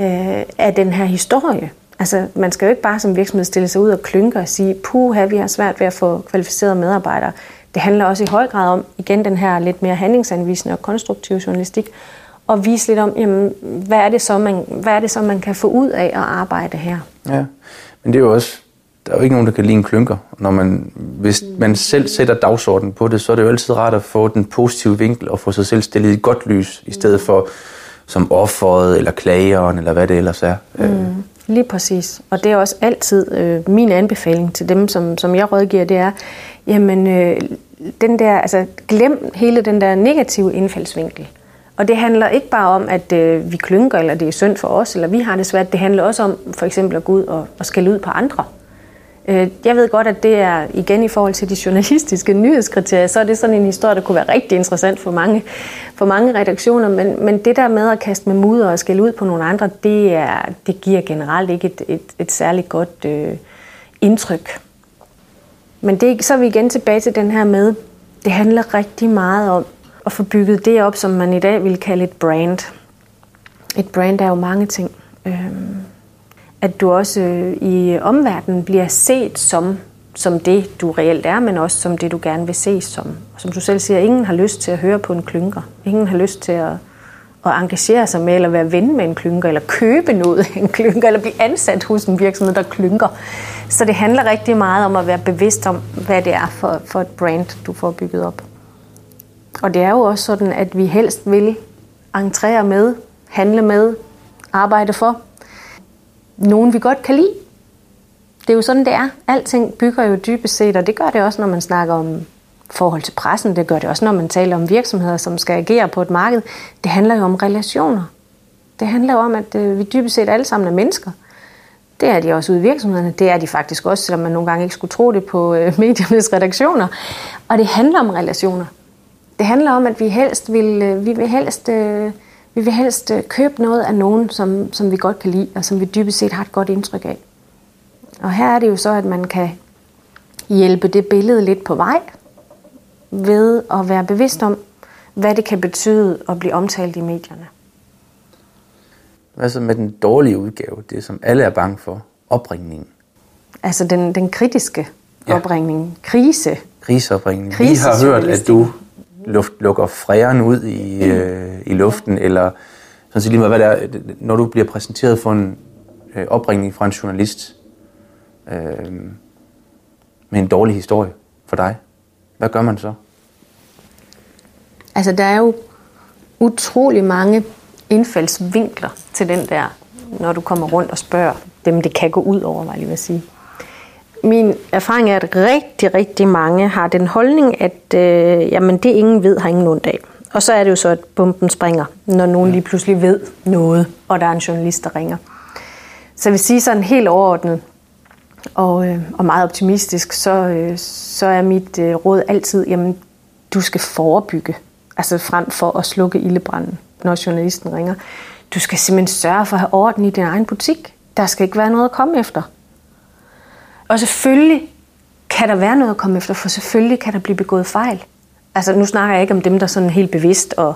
øh, af den her historie. Altså, man skal jo ikke bare som virksomhed stille sig ud og klynke og sige, puha, vi har svært ved at få kvalificerede medarbejdere. Det handler også i høj grad om, igen, den her lidt mere handlingsanvisende og konstruktive journalistik, og vise lidt om, jamen, hvad, er det så, man, hvad er det så, man kan få ud af at arbejde her. Ja, men det er jo også, der er jo ikke nogen, der kan lide en klynker. Når man, hvis man selv sætter dagsordenen på det, så er det jo altid rart at få den positive vinkel og få sig selv stillet i et godt lys, i stedet for som offeret eller klageren, eller hvad det ellers er. Mm, lige præcis. Og det er også altid øh, min anbefaling til dem, som, som jeg rådgiver, det er, jamen, øh, den der, altså, glem hele den der negative indfaldsvinkel. Og det handler ikke bare om, at øh, vi klynker, eller det er synd for os, eller vi har det svært. Det handler også om for eksempel at gå ud og, og skælde ud på andre. Øh, jeg ved godt, at det er igen i forhold til de journalistiske nyhedskriterier, så er det sådan en historie, der kunne være rigtig interessant for mange, for mange redaktioner, men, men det der med at kaste med mudder og skælde ud på nogle andre, det, er, det giver generelt ikke et, et, et særligt godt øh, indtryk. Men det, så er vi igen tilbage til den her med, det handler rigtig meget om at få bygget det op, som man i dag vil kalde et brand. Et brand er jo mange ting. Øhm, at du også øh, i omverdenen bliver set som, som det, du reelt er, men også som det, du gerne vil ses som. Og som du selv siger, ingen har lyst til at høre på en klynker. Ingen har lyst til at, at engagere sig med, eller være ven med en klynker, eller købe noget af en klynker, eller blive ansat hos en virksomhed, der klynker. Så det handler rigtig meget om at være bevidst om, hvad det er for, for et brand, du får bygget op. Og det er jo også sådan, at vi helst vil entrere med, handle med, arbejde for. Nogen vi godt kan lide. Det er jo sådan, det er. Alting bygger jo dybest set, og det gør det også, når man snakker om forhold til pressen. Det gør det også, når man taler om virksomheder, som skal agere på et marked. Det handler jo om relationer. Det handler jo om, at øh, vi dybest set alle sammen er mennesker. Det er de også ude i virksomhederne. Det er de faktisk også, selvom man nogle gange ikke skulle tro det på øh, mediernes redaktioner. Og det handler om relationer. Det handler om, at vi helst vil, øh, vi vil helst, øh, vi vil helst øh, købe noget af nogen, som, som vi godt kan lide, og som vi dybest set har et godt indtryk af. Og her er det jo så, at man kan hjælpe det billede lidt på vej, ved at være bevidst om, hvad det kan betyde at blive omtalt i medierne. Hvad så med den dårlige udgave, det som alle er bange for, opringningen? Altså den, den kritiske ja. opringning, krise. Kriseopringning. Vi har hørt, at du luft, lukker fræren ud i, øh, i luften, eller sådan set lige meget, hvad det er, når du bliver præsenteret for en øh, opringning fra en journalist øh, med en dårlig historie for dig. Hvad gør man så? Altså, der er jo utrolig mange indfaldsvinkler til den der, når du kommer rundt og spørger dem, det kan gå ud over, var jeg lige vil sige. Min erfaring er, at rigtig, rigtig mange har den holdning, at øh, jamen, det ingen ved, har ingen ondt af. Og så er det jo så, at bomben springer, når nogen lige pludselig ved noget, og der er en journalist, der ringer. Så jeg vil sige sådan helt overordnet, og, øh, og meget optimistisk, så, øh, så er mit øh, råd altid, jamen, du skal forebygge, altså frem for at slukke ildebranden, når journalisten ringer. Du skal simpelthen sørge for at have orden i din egen butik. Der skal ikke være noget at komme efter. Og selvfølgelig kan der være noget at komme efter, for selvfølgelig kan der blive begået fejl. Altså nu snakker jeg ikke om dem, der sådan helt bevidst og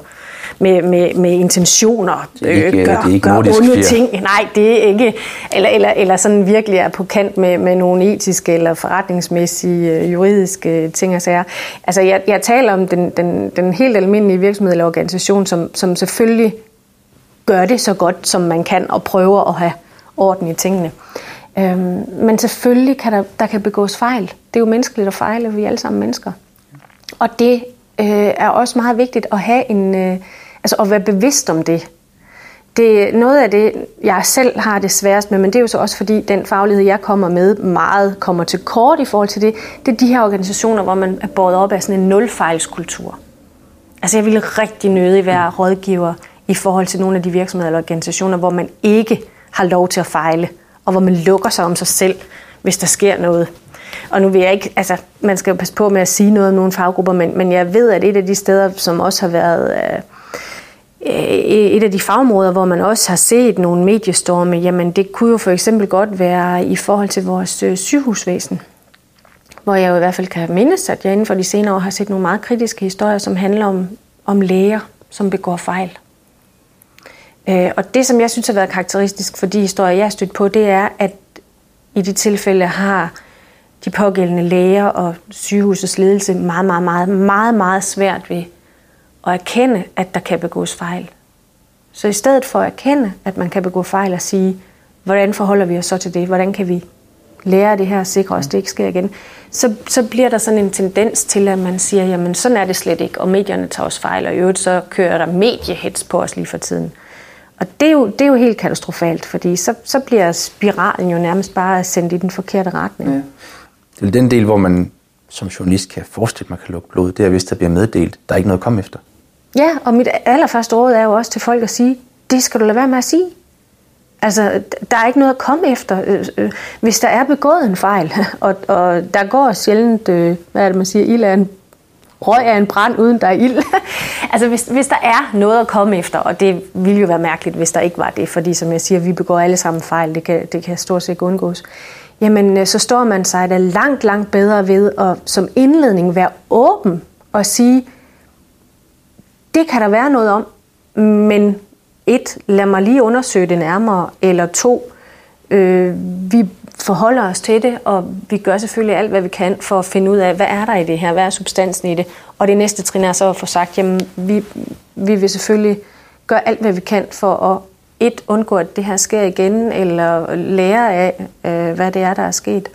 med, med, med intentioner det er ikke, øh, gør, det er ikke gør onde fjer. ting. Nej, det er ikke. Eller, eller, eller sådan virkelig er på kant med, med nogle etiske eller forretningsmæssige øh, juridiske ting og sager. Altså jeg, jeg taler om den, den, den helt almindelige virksomhed eller organisation, som, som selvfølgelig gør det så godt, som man kan, og prøver at have orden i tingene. Øhm, men selvfølgelig kan der, der kan begås fejl. Det er jo menneskeligt at fejle, vi er alle sammen mennesker. Og det øh, er også meget vigtigt at have en, øh, altså at være bevidst om det. Det er noget af det, jeg selv har det sværest med, men det er jo så også fordi, den faglighed, jeg kommer med, meget kommer til kort i forhold til det. Det er de her organisationer, hvor man er båret op af sådan en nulfejlskultur. Altså jeg ville rigtig nødig være rådgiver i forhold til nogle af de virksomheder eller organisationer, hvor man ikke har lov til at fejle, og hvor man lukker sig om sig selv, hvis der sker noget. Og nu vil jeg ikke, altså man skal jo passe på med at sige noget om nogle faggrupper, men, men jeg ved, at et af de steder, som også har været øh, øh, et af de fagområder, hvor man også har set nogle mediestorme, jamen det kunne jo for eksempel godt være i forhold til vores øh, sygehusvæsen. Hvor jeg jo i hvert fald kan mindes, at jeg inden for de senere år har set nogle meget kritiske historier, som handler om, om læger, som begår fejl. Øh, og det, som jeg synes har været karakteristisk for de historier, jeg har stødt på, det er, at i de tilfælde har de pågældende læger og sygehusets ledelse meget, meget, meget, meget, meget svært ved at erkende, at der kan begås fejl. Så i stedet for at erkende, at man kan begå fejl og sige, hvordan forholder vi os så til det? Hvordan kan vi lære det her og sikre os, det ikke sker igen? Så, så bliver der sådan en tendens til, at man siger, jamen sådan er det slet ikke, og medierne tager os fejl, og i øvrigt så kører der mediehets på os lige for tiden. Og det er jo, det er jo helt katastrofalt, fordi så, så bliver spiralen jo nærmest bare sendt i den forkerte retning. Ja. Det er den del, hvor man som journalist kan forestille, at man kan lukke blod. Det er, hvis der bliver meddelt, der er ikke noget at komme efter. Ja, og mit allerførste råd er jo også til folk at sige, det skal du lade være med at sige. Altså, der er ikke noget at komme efter. Øh, øh, hvis der er begået en fejl, og, og der går sjældent, øh, hvad er det, man siger, ild er en røg af en brand, uden der er ild. altså hvis, hvis der er noget at komme efter, og det ville jo være mærkeligt, hvis der ikke var det, fordi som jeg siger, vi begår alle sammen fejl, det kan, det kan stort set undgås. Jamen, øh, så står man sig da langt, langt bedre ved at som indledning være åben og sige, det kan der være noget om, men et, lad mig lige undersøge det nærmere, eller to, øh, vi forholder os til det, og vi gør selvfølgelig alt, hvad vi kan for at finde ud af, hvad er der i det her, hvad er substansen i det. Og det næste trin er så at få sagt, jamen vi, vi vil selvfølgelig gøre alt, hvad vi kan for at et, undgå, at det her sker igen, eller lære af, øh, hvad det er, der er sket.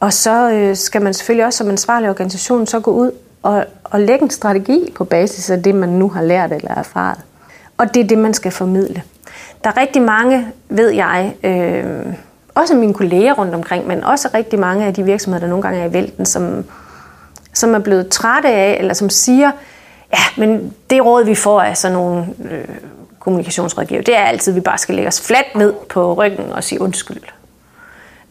Og så øh, skal man selvfølgelig også som ansvarlig organisation så gå ud og, og lægge en strategi på basis af det, man nu har lært eller erfaret. Og det er det, man skal formidle. Der er rigtig mange, ved jeg, øh, også mine kolleger rundt omkring, men også rigtig mange af de virksomheder, der nogle gange er i vælten, som, som er blevet trætte af, eller som siger, ja, men det råd, vi får af sådan nogle øh, kommunikationsrådgiver, det er altid, at vi bare skal lægge os fladt ned på ryggen og sige undskyld.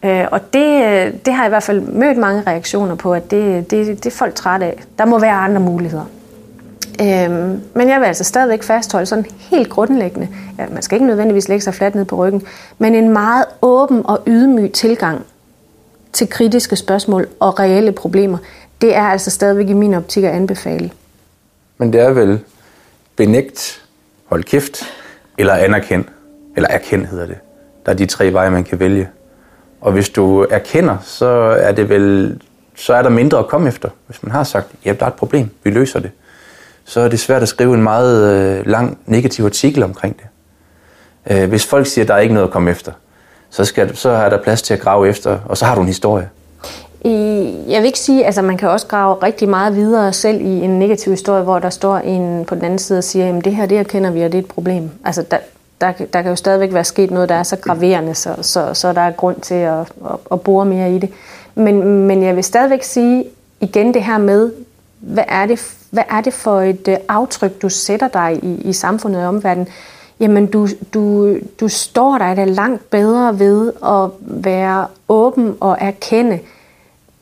Øh, og det, øh, det har jeg i hvert fald mødt mange reaktioner på, at det, det, det er folk trætte af. Der må være andre muligheder. Øhm, men jeg vil altså stadigvæk fastholde sådan helt grundlæggende, ja, man skal ikke nødvendigvis lægge sig fladt ned på ryggen, men en meget åben og ydmyg tilgang til kritiske spørgsmål og reelle problemer, det er altså stadigvæk i min optik at anbefale. Men det er vel benægt, hold kæft, eller anerkend, eller erkend hedder det. Der er de tre veje, man kan vælge. Og hvis du erkender, så er det vel, så er der mindre at komme efter. Hvis man har sagt, ja, der er et problem, vi løser det så er det svært at skrive en meget øh, lang negativ artikel omkring det. Øh, hvis folk siger, at der er ikke noget at komme efter, så, skal, så er der plads til at grave efter, og så har du en historie. Jeg vil ikke sige, altså man kan også grave rigtig meget videre selv i en negativ historie, hvor der står en på den anden side og siger, at det her, det her kender vi, og det er et problem. Altså der, der, der kan jo stadigvæk være sket noget, der er så graverende, så, så, så der er grund til at, at, at bore mere i det. Men, men jeg vil stadigvæk sige igen det her med, hvad er det, hvad er det for et øh, aftryk, du sætter dig i, i samfundet og omverdenen? Jamen, du, du, du står dig da langt bedre ved at være åben og erkende,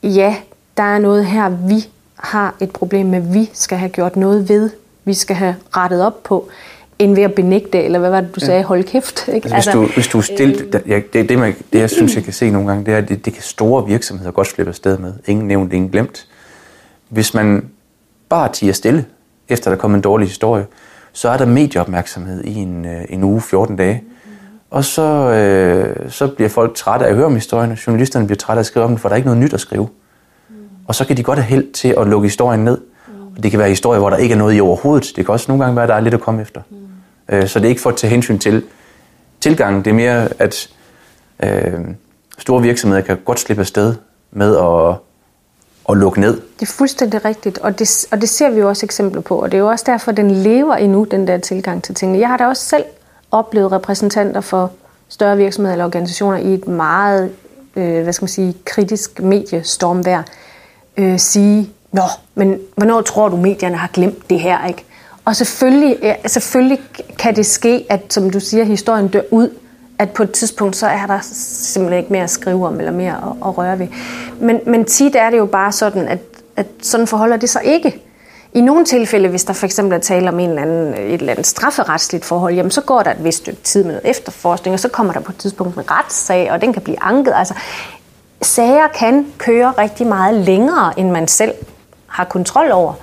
ja, der er noget her, vi har et problem med, vi skal have gjort noget ved, vi skal have rettet op på, end ved at benægte, eller hvad var det, du sagde, hold kæft. Ikke? Altså, hvis, du, hvis du er stilt, øh, ja, det, det, man, det, jeg synes, jeg kan se nogle gange, det er, at det, det kan store virksomheder godt slippe afsted med. Ingen nævnt, ingen glemt. Hvis man bare tiger stille, efter der kommer en dårlig historie, så er der medieopmærksomhed i en, øh, en uge, 14 dage. Og så, øh, så bliver folk trætte af at høre om historien, og journalisterne bliver trætte af at skrive om den, for der er ikke noget nyt at skrive. Og så kan de godt have held til at lukke historien ned. Og det kan være historier, hvor der ikke er noget i overhovedet. Det kan også nogle gange være, at der er lidt at komme efter. Øh, så det er ikke for at tage hensyn til tilgangen. Det er mere, at øh, store virksomheder kan godt slippe afsted med at at lukke ned. Det er fuldstændig rigtigt, og det, og det ser vi jo også eksempler på, og det er jo også derfor, den lever endnu, den der tilgang til tingene. Jeg har da også selv oplevet repræsentanter for større virksomheder eller organisationer i et meget, øh, hvad skal man sige, kritisk mediestormvær øh, sige, Nå, men hvornår tror du, medierne har glemt det her, ikke? Og selvfølgelig, ja, selvfølgelig kan det ske, at som du siger, historien dør ud, at på et tidspunkt, så er der simpelthen ikke mere at skrive om, eller mere at, at røre ved. Men, men tit er det jo bare sådan, at, at sådan forholder det sig ikke. I nogle tilfælde, hvis der for eksempel er tale om en eller anden, et eller andet strafferetsligt forhold, jamen så går der et vist stykke tid med noget efterforskning, og så kommer der på et tidspunkt en retssag, og den kan blive anket. Altså, sager kan køre rigtig meget længere, end man selv har kontrol over.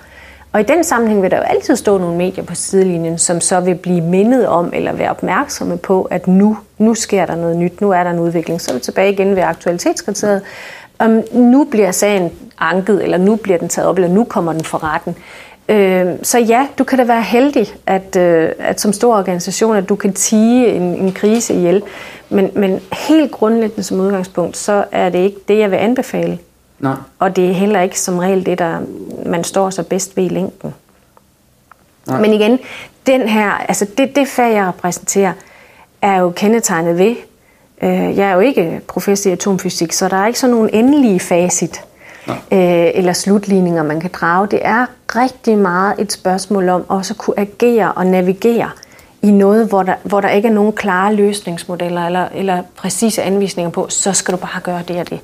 Og i den sammenhæng vil der jo altid stå nogle medier på sidelinjen, som så vil blive mindet om eller være opmærksomme på, at nu, nu sker der noget nyt, nu er der en udvikling. Så er vi tilbage igen ved aktualitetskriteriet. Om nu bliver sagen anket, eller nu bliver den taget op, eller nu kommer den for retten. Øh, så ja, du kan da være heldig, at, øh, at som stor organisation, at du kan tige en, en krise ihjel. Men, men helt grundlæggende som udgangspunkt, så er det ikke det, jeg vil anbefale. Nej. Og det er heller ikke som regel det, der man står så bedst ved i længden. Nej. Men igen, den her, altså det, det fag, jeg repræsenterer, er jo kendetegnet ved, øh, jeg er jo ikke professor i atomfysik, så der er ikke sådan nogen endelige facit øh, eller slutligninger, man kan drage. Det er rigtig meget et spørgsmål om også at kunne agere og navigere i noget, hvor der, hvor der ikke er nogen klare løsningsmodeller eller, eller præcise anvisninger på, så skal du bare gøre det og det.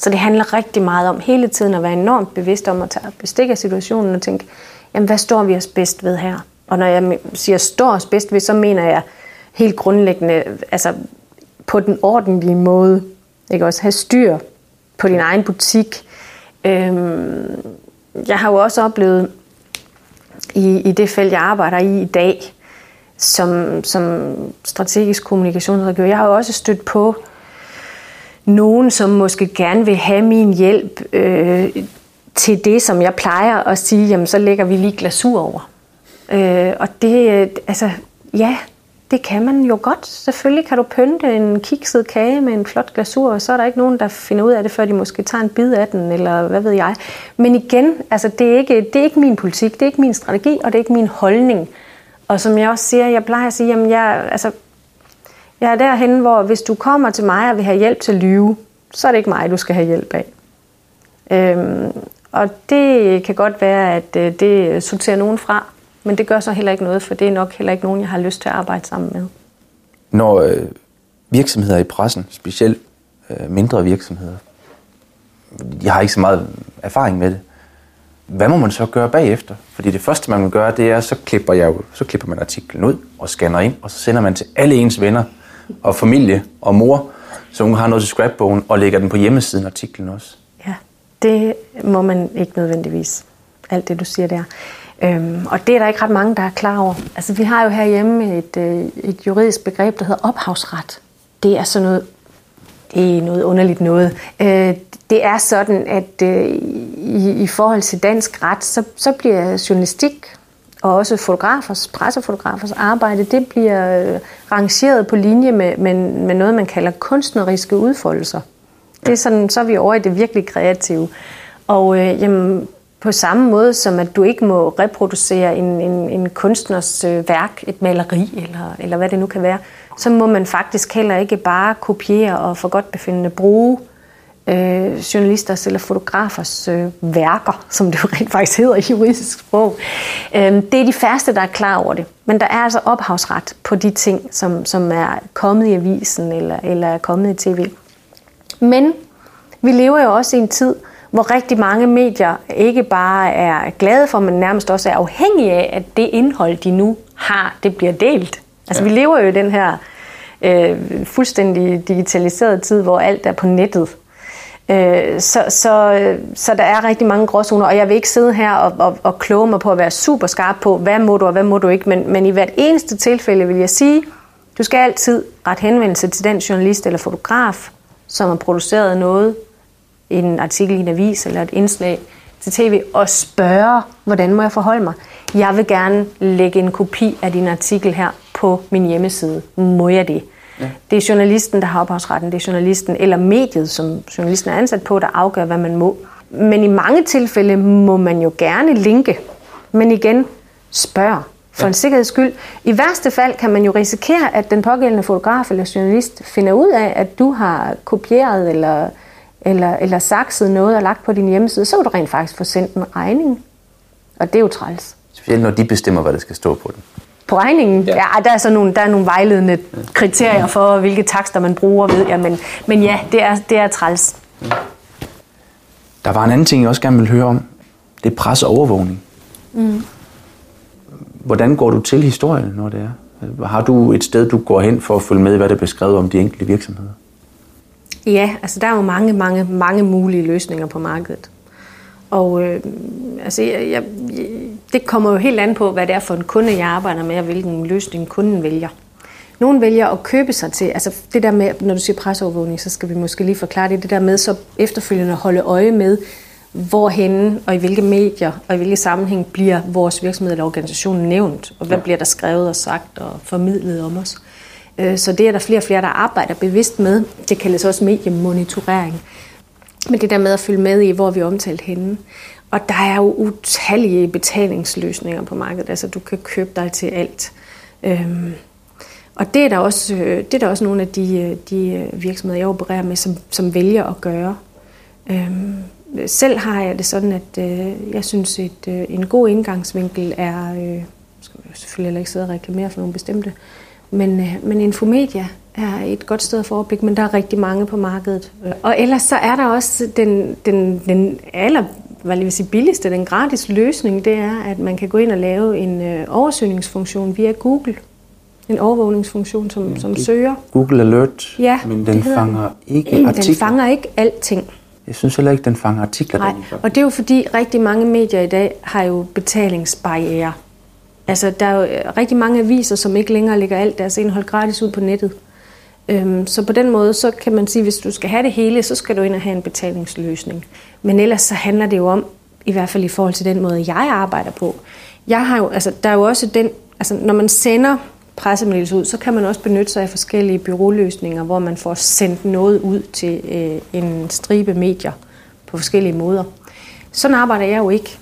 Så det handler rigtig meget om hele tiden at være enormt bevidst om at tage bestik af situationen og tænke, jamen hvad står vi os bedst ved her? Og når jeg siger står os bedst ved, så mener jeg helt grundlæggende, altså på den ordentlige måde, ikke også have styr på din egen butik. Øhm, jeg har jo også oplevet i, i det felt, jeg arbejder i i dag, som, som strategisk kommunikationsrådgiver, jeg har jo også stødt på nogen, som måske gerne vil have min hjælp øh, til det, som jeg plejer at sige, jamen så lægger vi lige glasur over. Øh, og det, øh, altså, ja, det kan man jo godt. Selvfølgelig kan du pynte en kikset kage med en flot glasur, og så er der ikke nogen, der finder ud af det, før de måske tager en bid af den, eller hvad ved jeg. Men igen, altså, det, er ikke, det er ikke min politik, det er ikke min strategi, og det er ikke min holdning. Og som jeg også siger, jeg plejer at sige, jamen jeg, altså, jeg er derhen, hvor hvis du kommer til mig og vil have hjælp til at lyve, så er det ikke mig, du skal have hjælp af. Øhm, og det kan godt være, at øh, det sorterer nogen fra, men det gør så heller ikke noget, for det er nok heller ikke nogen, jeg har lyst til at arbejde sammen med. Når øh, virksomheder i pressen, specielt øh, mindre virksomheder, de har ikke så meget erfaring med det, hvad må man så gøre bagefter? Fordi det første, man vil gøre, det er, så klipper, jeg, så klipper man artiklen ud og scanner ind, og så sender man til alle ens venner og familie og mor, så hun har noget til scrapbogen, og lægger den på hjemmesiden artiklen også. Ja, det må man ikke nødvendigvis. Alt det, du siger der. Øhm, og det er der ikke ret mange, der er klar over. Altså, vi har jo herhjemme et, øh, et juridisk begreb, der hedder ophavsret. Det er sådan noget, det er noget underligt noget. Øh, det er sådan, at øh, i, i forhold til dansk ret, så, så bliver journalistik og også fotografers, pressefotografers arbejde, det bliver øh, rangeret på linje med, med, med noget, man kalder kunstneriske udfoldelser. Det er sådan, så er vi over i det virkelig kreative. Og øh, jamen, på samme måde som at du ikke må reproducere en, en, en kunstners øh, værk, et maleri eller, eller hvad det nu kan være, så må man faktisk heller ikke bare kopiere og for godt befindende bruge øh, journalisters eller fotografers øh, værker, som det jo rent faktisk hedder i juridisk sprog. Øh, det er de færreste, der er klar over det. Men der er altså ophavsret på de ting, som, som er kommet i avisen eller, eller er kommet i tv. Men vi lever jo også i en tid, hvor rigtig mange medier ikke bare er glade for, men nærmest også er afhængige af, at det indhold, de nu har, det bliver delt. Altså ja. vi lever jo i den her øh, fuldstændig digitaliserede tid, hvor alt er på nettet. Øh, så, så, så der er rigtig mange gråzoner, og jeg vil ikke sidde her og, og, og kloge mig på at være super skarp på, hvad må du og hvad må du ikke, men, men i hvert eneste tilfælde vil jeg sige, du skal altid ret henvendelse til den journalist eller fotograf, som har produceret noget, en artikel i en avis eller et indslag til tv, og spørge, hvordan må jeg forholde mig? Jeg vil gerne lægge en kopi af din artikel her på min hjemmeside. Må jeg det? Ja. Det er journalisten, der har ophavsretten. Det er journalisten eller mediet, som journalisten er ansat på, der afgør, hvad man må. Men i mange tilfælde må man jo gerne linke. Men igen, spørg for ja. en sikkerheds skyld. I værste fald kan man jo risikere, at den pågældende fotograf eller journalist finder ud af, at du har kopieret eller, eller, eller sakset noget og lagt på din hjemmeside. Så vil du rent faktisk få sendt en regning. Og det er jo træls. Specielt når de bestemmer, hvad der skal stå på den. På regningen? Ja, ja der, er så nogle, der er nogle vejledende kriterier for, hvilke takster man bruger, ved jeg. Men, men ja, det er, det er træls. Der var en anden ting, jeg også gerne vil høre om. Det er pres og overvågning. Mm. Hvordan går du til historien, når det er? Har du et sted, du går hen for at følge med, hvad der er beskrevet om de enkelte virksomheder? Ja, altså der er jo mange, mange, mange mulige løsninger på markedet. Og øh, altså, jeg, jeg, det kommer jo helt an på, hvad det er for en kunde, jeg arbejder med, og hvilken løsning kunden vælger. Nogle vælger at købe sig til, altså det der med, når du siger presseovervågning, så skal vi måske lige forklare det, det der med så efterfølgende at holde øje med, hvorhenne og i hvilke medier og i hvilke sammenhæng bliver vores virksomhed eller organisation nævnt, og hvad ja. bliver der skrevet og sagt og formidlet om os. Øh, så det er der flere og flere, der arbejder bevidst med. Det kaldes også mediemonitorering. Men det der med at følge med i, hvor vi er omtalt henne. Og der er jo utallige betalingsløsninger på markedet. Altså, du kan købe dig til alt. Øhm, og det er der også, øh, det er der også nogle af de, øh, de øh, virksomheder, jeg opererer med, som, som vælger at gøre. Øhm, selv har jeg det sådan, at øh, jeg synes, at øh, en god indgangsvinkel er, øh, skal man jo selvfølgelig heller ikke sidde og reklamere for nogle bestemte, men, øh, men Infomedia er et godt sted at få overblik, men der er rigtig mange på markedet. Og ellers så er der også den, den, den aller hvad jeg vil sige, billigste, den gratis løsning, det er, at man kan gå ind og lave en øh, oversøgningsfunktion via Google. En overvågningsfunktion, som, som søger. Google Alert, ja, men den fanger ikke artikler. Den fanger ikke alting. Jeg synes heller ikke, den fanger artikler. Nej, og det er jo fordi rigtig mange medier i dag har jo betalingsbarriere. Altså, der er jo øh, rigtig mange aviser, som ikke længere lægger alt deres indhold gratis ud på nettet. Øhm, så på den måde, så kan man sige, at hvis du skal have det hele, så skal du ind og have en betalingsløsning. Men ellers så handler det jo om, i hvert fald i forhold til den måde, jeg arbejder på. Jeg har jo, altså, der er jo også den, altså, når man sender pressemeddelelse ud, så kan man også benytte sig af forskellige byråløsninger, hvor man får sendt noget ud til øh, en stribe medier på forskellige måder. Sådan arbejder jeg jo ikke.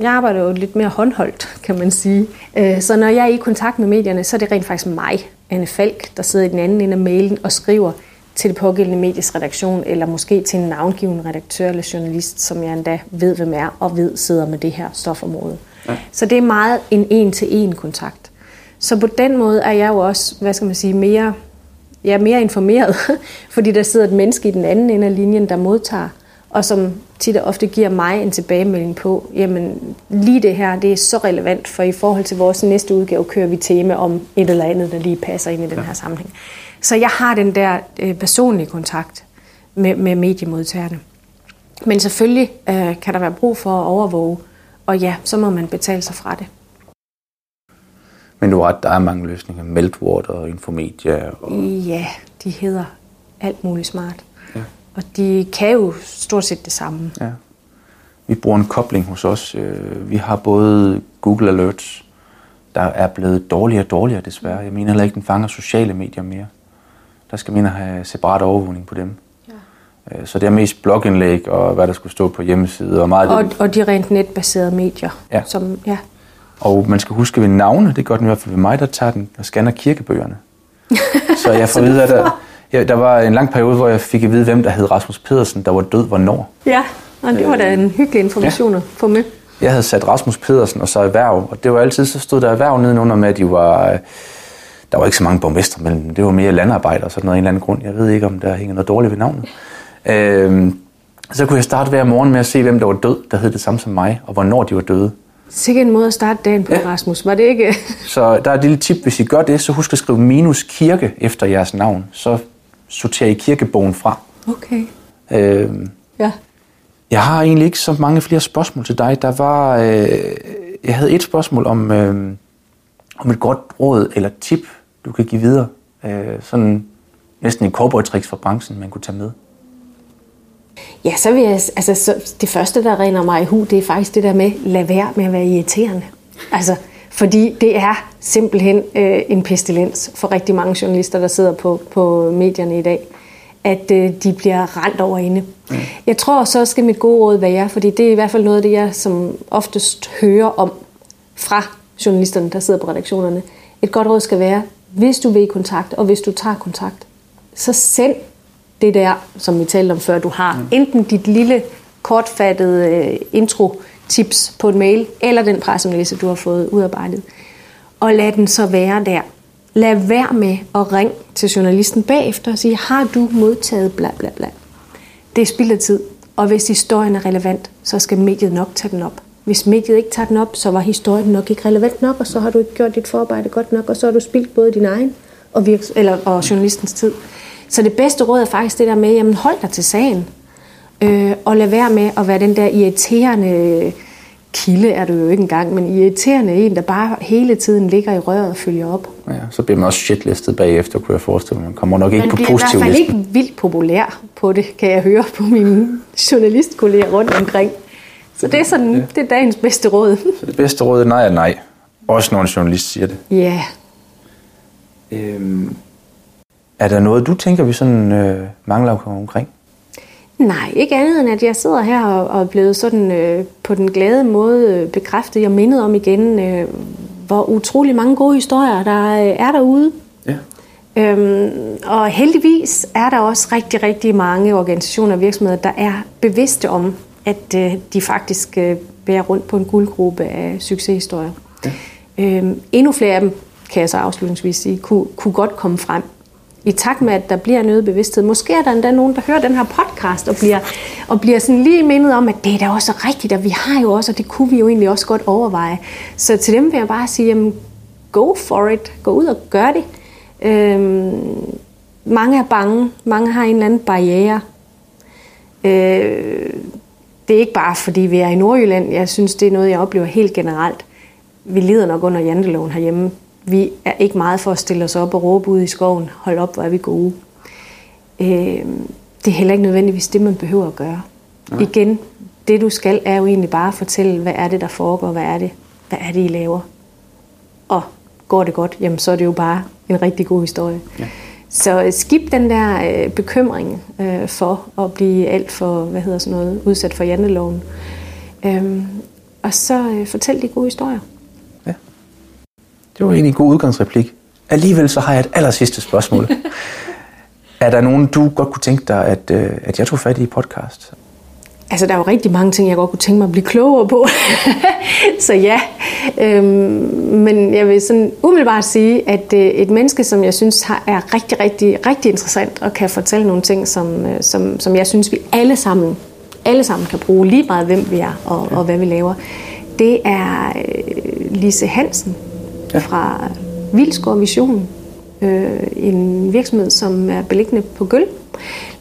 Jeg arbejder jo lidt mere håndholdt, kan man sige. Øh, så når jeg er i kontakt med medierne, så er det rent faktisk mig, Anne Falk, der sidder i den anden ende af mailen og skriver til det pågældende medies redaktion, eller måske til en navngiven redaktør eller journalist, som jeg endda ved, hvem er, og ved sidder med det her stofområde. Ja. Så det er meget en en-til-en kontakt. Så på den måde er jeg jo også, hvad skal man sige, mere, jeg er mere informeret, fordi der sidder et menneske i den anden ende af linjen, der modtager, og som tit og ofte giver mig en tilbagemelding på, jamen lige det her, det er så relevant, for i forhold til vores næste udgave kører vi tema om et eller andet, der lige passer ind i den her sammenhæng. Så jeg har den der øh, personlige kontakt med, med mediemodtagerne. Men selvfølgelig øh, kan der være brug for at overvåge, og ja, så må man betale sig fra det. Men du har ret, der er mange løsninger. Meltwater og Infomedia. Og... Ja, de hedder alt muligt smart. Og de kan jo stort set det samme. Ja. Vi bruger en kobling hos os. Øh, vi har både Google Alerts, der er blevet dårligere og dårligere desværre. Jeg mener heller ikke, den fanger sociale medier mere. Der skal man have separat overvågning på dem. Ja. Øh, så det er mest blogindlæg og hvad der skulle stå på hjemmeside. Og, meget og, det, og de rent netbaserede medier. Ja. Som, ja. Og man skal huske ved navne, det gør den i hvert fald ved mig, der tager den og scanner kirkebøgerne. så jeg får vide, at der, ja, der var en lang periode, hvor jeg fik at vide, hvem der hed Rasmus Pedersen, der var død hvornår. Ja, og det var da en hyggelig information ja. at få med. Jeg havde sat Rasmus Pedersen og så erhverv, og det var altid, så stod der erhverv nedenunder med, at de var, der var ikke så mange borgmestre, men det var mere landarbejder og sådan noget en eller anden grund. Jeg ved ikke, om der hænger noget dårligt ved navnet. Øhm, så kunne jeg starte hver morgen med at se, hvem der var død, der hed det samme som mig, og hvornår de var døde. Sikke en måde at starte dagen på, ja. Rasmus. Var det ikke? så der er et lille tip. Hvis I gør det, så husk at skrive minus kirke efter jeres navn. Så sorterer I kirkebogen fra. Okay. Øhm, ja. Jeg har egentlig ikke så mange flere spørgsmål til dig. Der var, øh, jeg havde et spørgsmål om, øh, om et godt råd eller tip, du kan give videre. Øh, sådan næsten en cowboy fra branchen, man kunne tage med. Ja, så vil jeg, altså, så det første, der regner mig i hu, det er faktisk det der med, lad være med at være irriterende. Altså, fordi det er simpelthen øh, en pestilens for rigtig mange journalister, der sidder på, på medierne i dag, at øh, de bliver rent over inde. Mm. Jeg tror, så skal mit gode råd være, fordi det er i hvert fald noget af det, jeg som oftest hører om fra journalisterne, der sidder på redaktionerne. Et godt råd skal være, hvis du vil i kontakt, og hvis du tager kontakt, så send det der, som vi talte om før, du har. Mm. Enten dit lille kortfattede øh, tips på en mail, eller den pressemeddelelse, du har fået udarbejdet. Og lad den så være der. Lad være med at ringe til journalisten bagefter og sige, har du modtaget bla bla bla. Det er spild af tid. Og hvis historien er relevant, så skal mediet nok tage den op. Hvis mediet ikke tager den op, så var historien nok ikke relevant nok, og så har du ikke gjort dit forarbejde godt nok, og så har du spildt både din egen og, virks- eller, og journalistens tid. Så det bedste råd er faktisk det der med, jamen hold dig til sagen. Øh, og lad være med at være den der irriterende kilde er du jo ikke engang, men irriterende en, der bare hele tiden ligger i røret og følger op. Ja, så bliver man også shitlistet bagefter, kunne jeg forestille mig. Man kommer nok ikke Man på bliver i hvert positiv fald listen. ikke vildt populær på det, kan jeg høre på mine journalistkolleger rundt omkring. Så det er sådan, det er dagens bedste råd. Så det bedste råd er nej og nej. Også når en journalist siger det. Ja, Øhm, er der noget, du tænker, vi sådan øh, mangler omkring? Nej, ikke andet end at jeg sidder her og, og er blevet sådan øh, på den glade måde øh, bekræftet. Jeg mindet om igen, øh, hvor utrolig mange gode historier, der øh, er derude. Ja. Øhm, og heldigvis er der også rigtig, rigtig mange organisationer og virksomheder, der er bevidste om, at øh, de faktisk øh, bærer rundt på en guldgruppe af succeshistorier. Ja. Øhm, endnu flere af dem, kan jeg så afslutningsvis sige, kunne, kunne godt komme frem. I takt med, at der bliver en øget bevidsthed. Måske er der endda nogen, der hører den her podcast og bliver, og bliver sådan lige mindet om, at det er da også rigtigt, og vi har jo også, og det kunne vi jo egentlig også godt overveje. Så til dem vil jeg bare sige, jamen, go for it. Gå ud og gør det. Øhm, mange er bange. Mange har en eller anden barriere. Øh, det er ikke bare, fordi vi er i Nordjylland. Jeg synes, det er noget, jeg oplever helt generelt. Vi lider nok under janteloven herhjemme. Vi er ikke meget for at stille os op og råbe ud i skoven. Hold op, hvor er vi gode. Øh, det er heller ikke nødvendigvis det, man behøver at gøre. Nej. Igen, det du skal, er jo egentlig bare at fortælle, hvad er det, der foregår, hvad er det, hvad er det, I laver. Og går det godt, jamen så er det jo bare en rigtig god historie. Ja. Så øh, skib den der øh, bekymring øh, for at blive alt for, hvad hedder sådan noget, udsat for janteloven. Øhm, og så øh, fortæl de gode historier. Det var egentlig en god udgangsreplik. Alligevel så har jeg et aller sidste spørgsmål. er der nogen, du godt kunne tænke dig, at, øh, at jeg tog fat i i podcast? Altså, der er jo rigtig mange ting, jeg godt kunne tænke mig at blive klogere på. så ja, øhm, men jeg vil sådan umiddelbart sige, at øh, et menneske, som jeg synes har, er rigtig, rigtig, rigtig interessant og kan fortælle nogle ting, som, øh, som, som jeg synes, vi alle sammen, alle sammen kan bruge lige meget, hvem vi er og, og hvad vi laver, det er øh, Lise Hansen ja. fra Vildskov Vision. Øh, en virksomhed, som er beliggende på Gøl.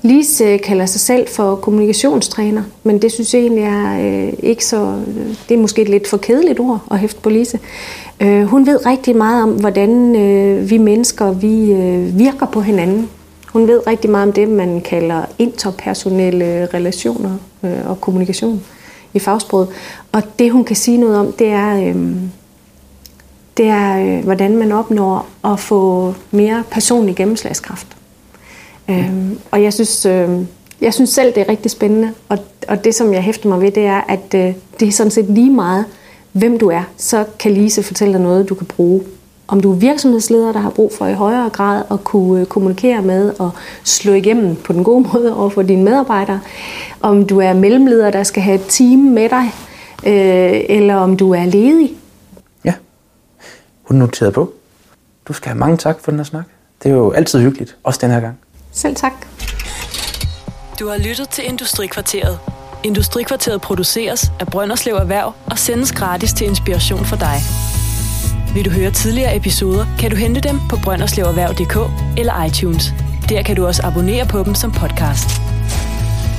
Lise øh, kalder sig selv for kommunikationstræner, men det synes jeg egentlig er øh, ikke så... Øh, det er måske et lidt for kedeligt ord at hæfte på Lise. Øh, hun ved rigtig meget om, hvordan øh, vi mennesker vi øh, virker på hinanden. Hun ved rigtig meget om det, man kalder interpersonelle relationer øh, og kommunikation i fagsproget. Og det, hun kan sige noget om, det er... Øh, det er, øh, hvordan man opnår at få mere personlig gennemslagskraft. Øhm, og jeg synes, øh, jeg synes selv, det er rigtig spændende. Og, og det, som jeg hæfter mig ved, det er, at øh, det er sådan set lige meget, hvem du er. Så kan Lise fortælle dig noget, du kan bruge. Om du er virksomhedsleder, der har brug for i højere grad at kunne øh, kommunikere med og slå igennem på den gode måde over for dine medarbejdere. Om du er mellemleder, der skal have et team med dig. Øh, eller om du er ledig. Hun noterede på. Du skal have mange tak for den her snak. Det er jo altid hyggeligt, også den her gang. Selv tak. Du har lyttet til Industrikvarteret. Industrikvarteret produceres af Brønderslev Erhverv og sendes gratis til inspiration for dig. Vil du høre tidligere episoder, kan du hente dem på brønderslevererhverv.dk eller iTunes. Der kan du også abonnere på dem som podcast.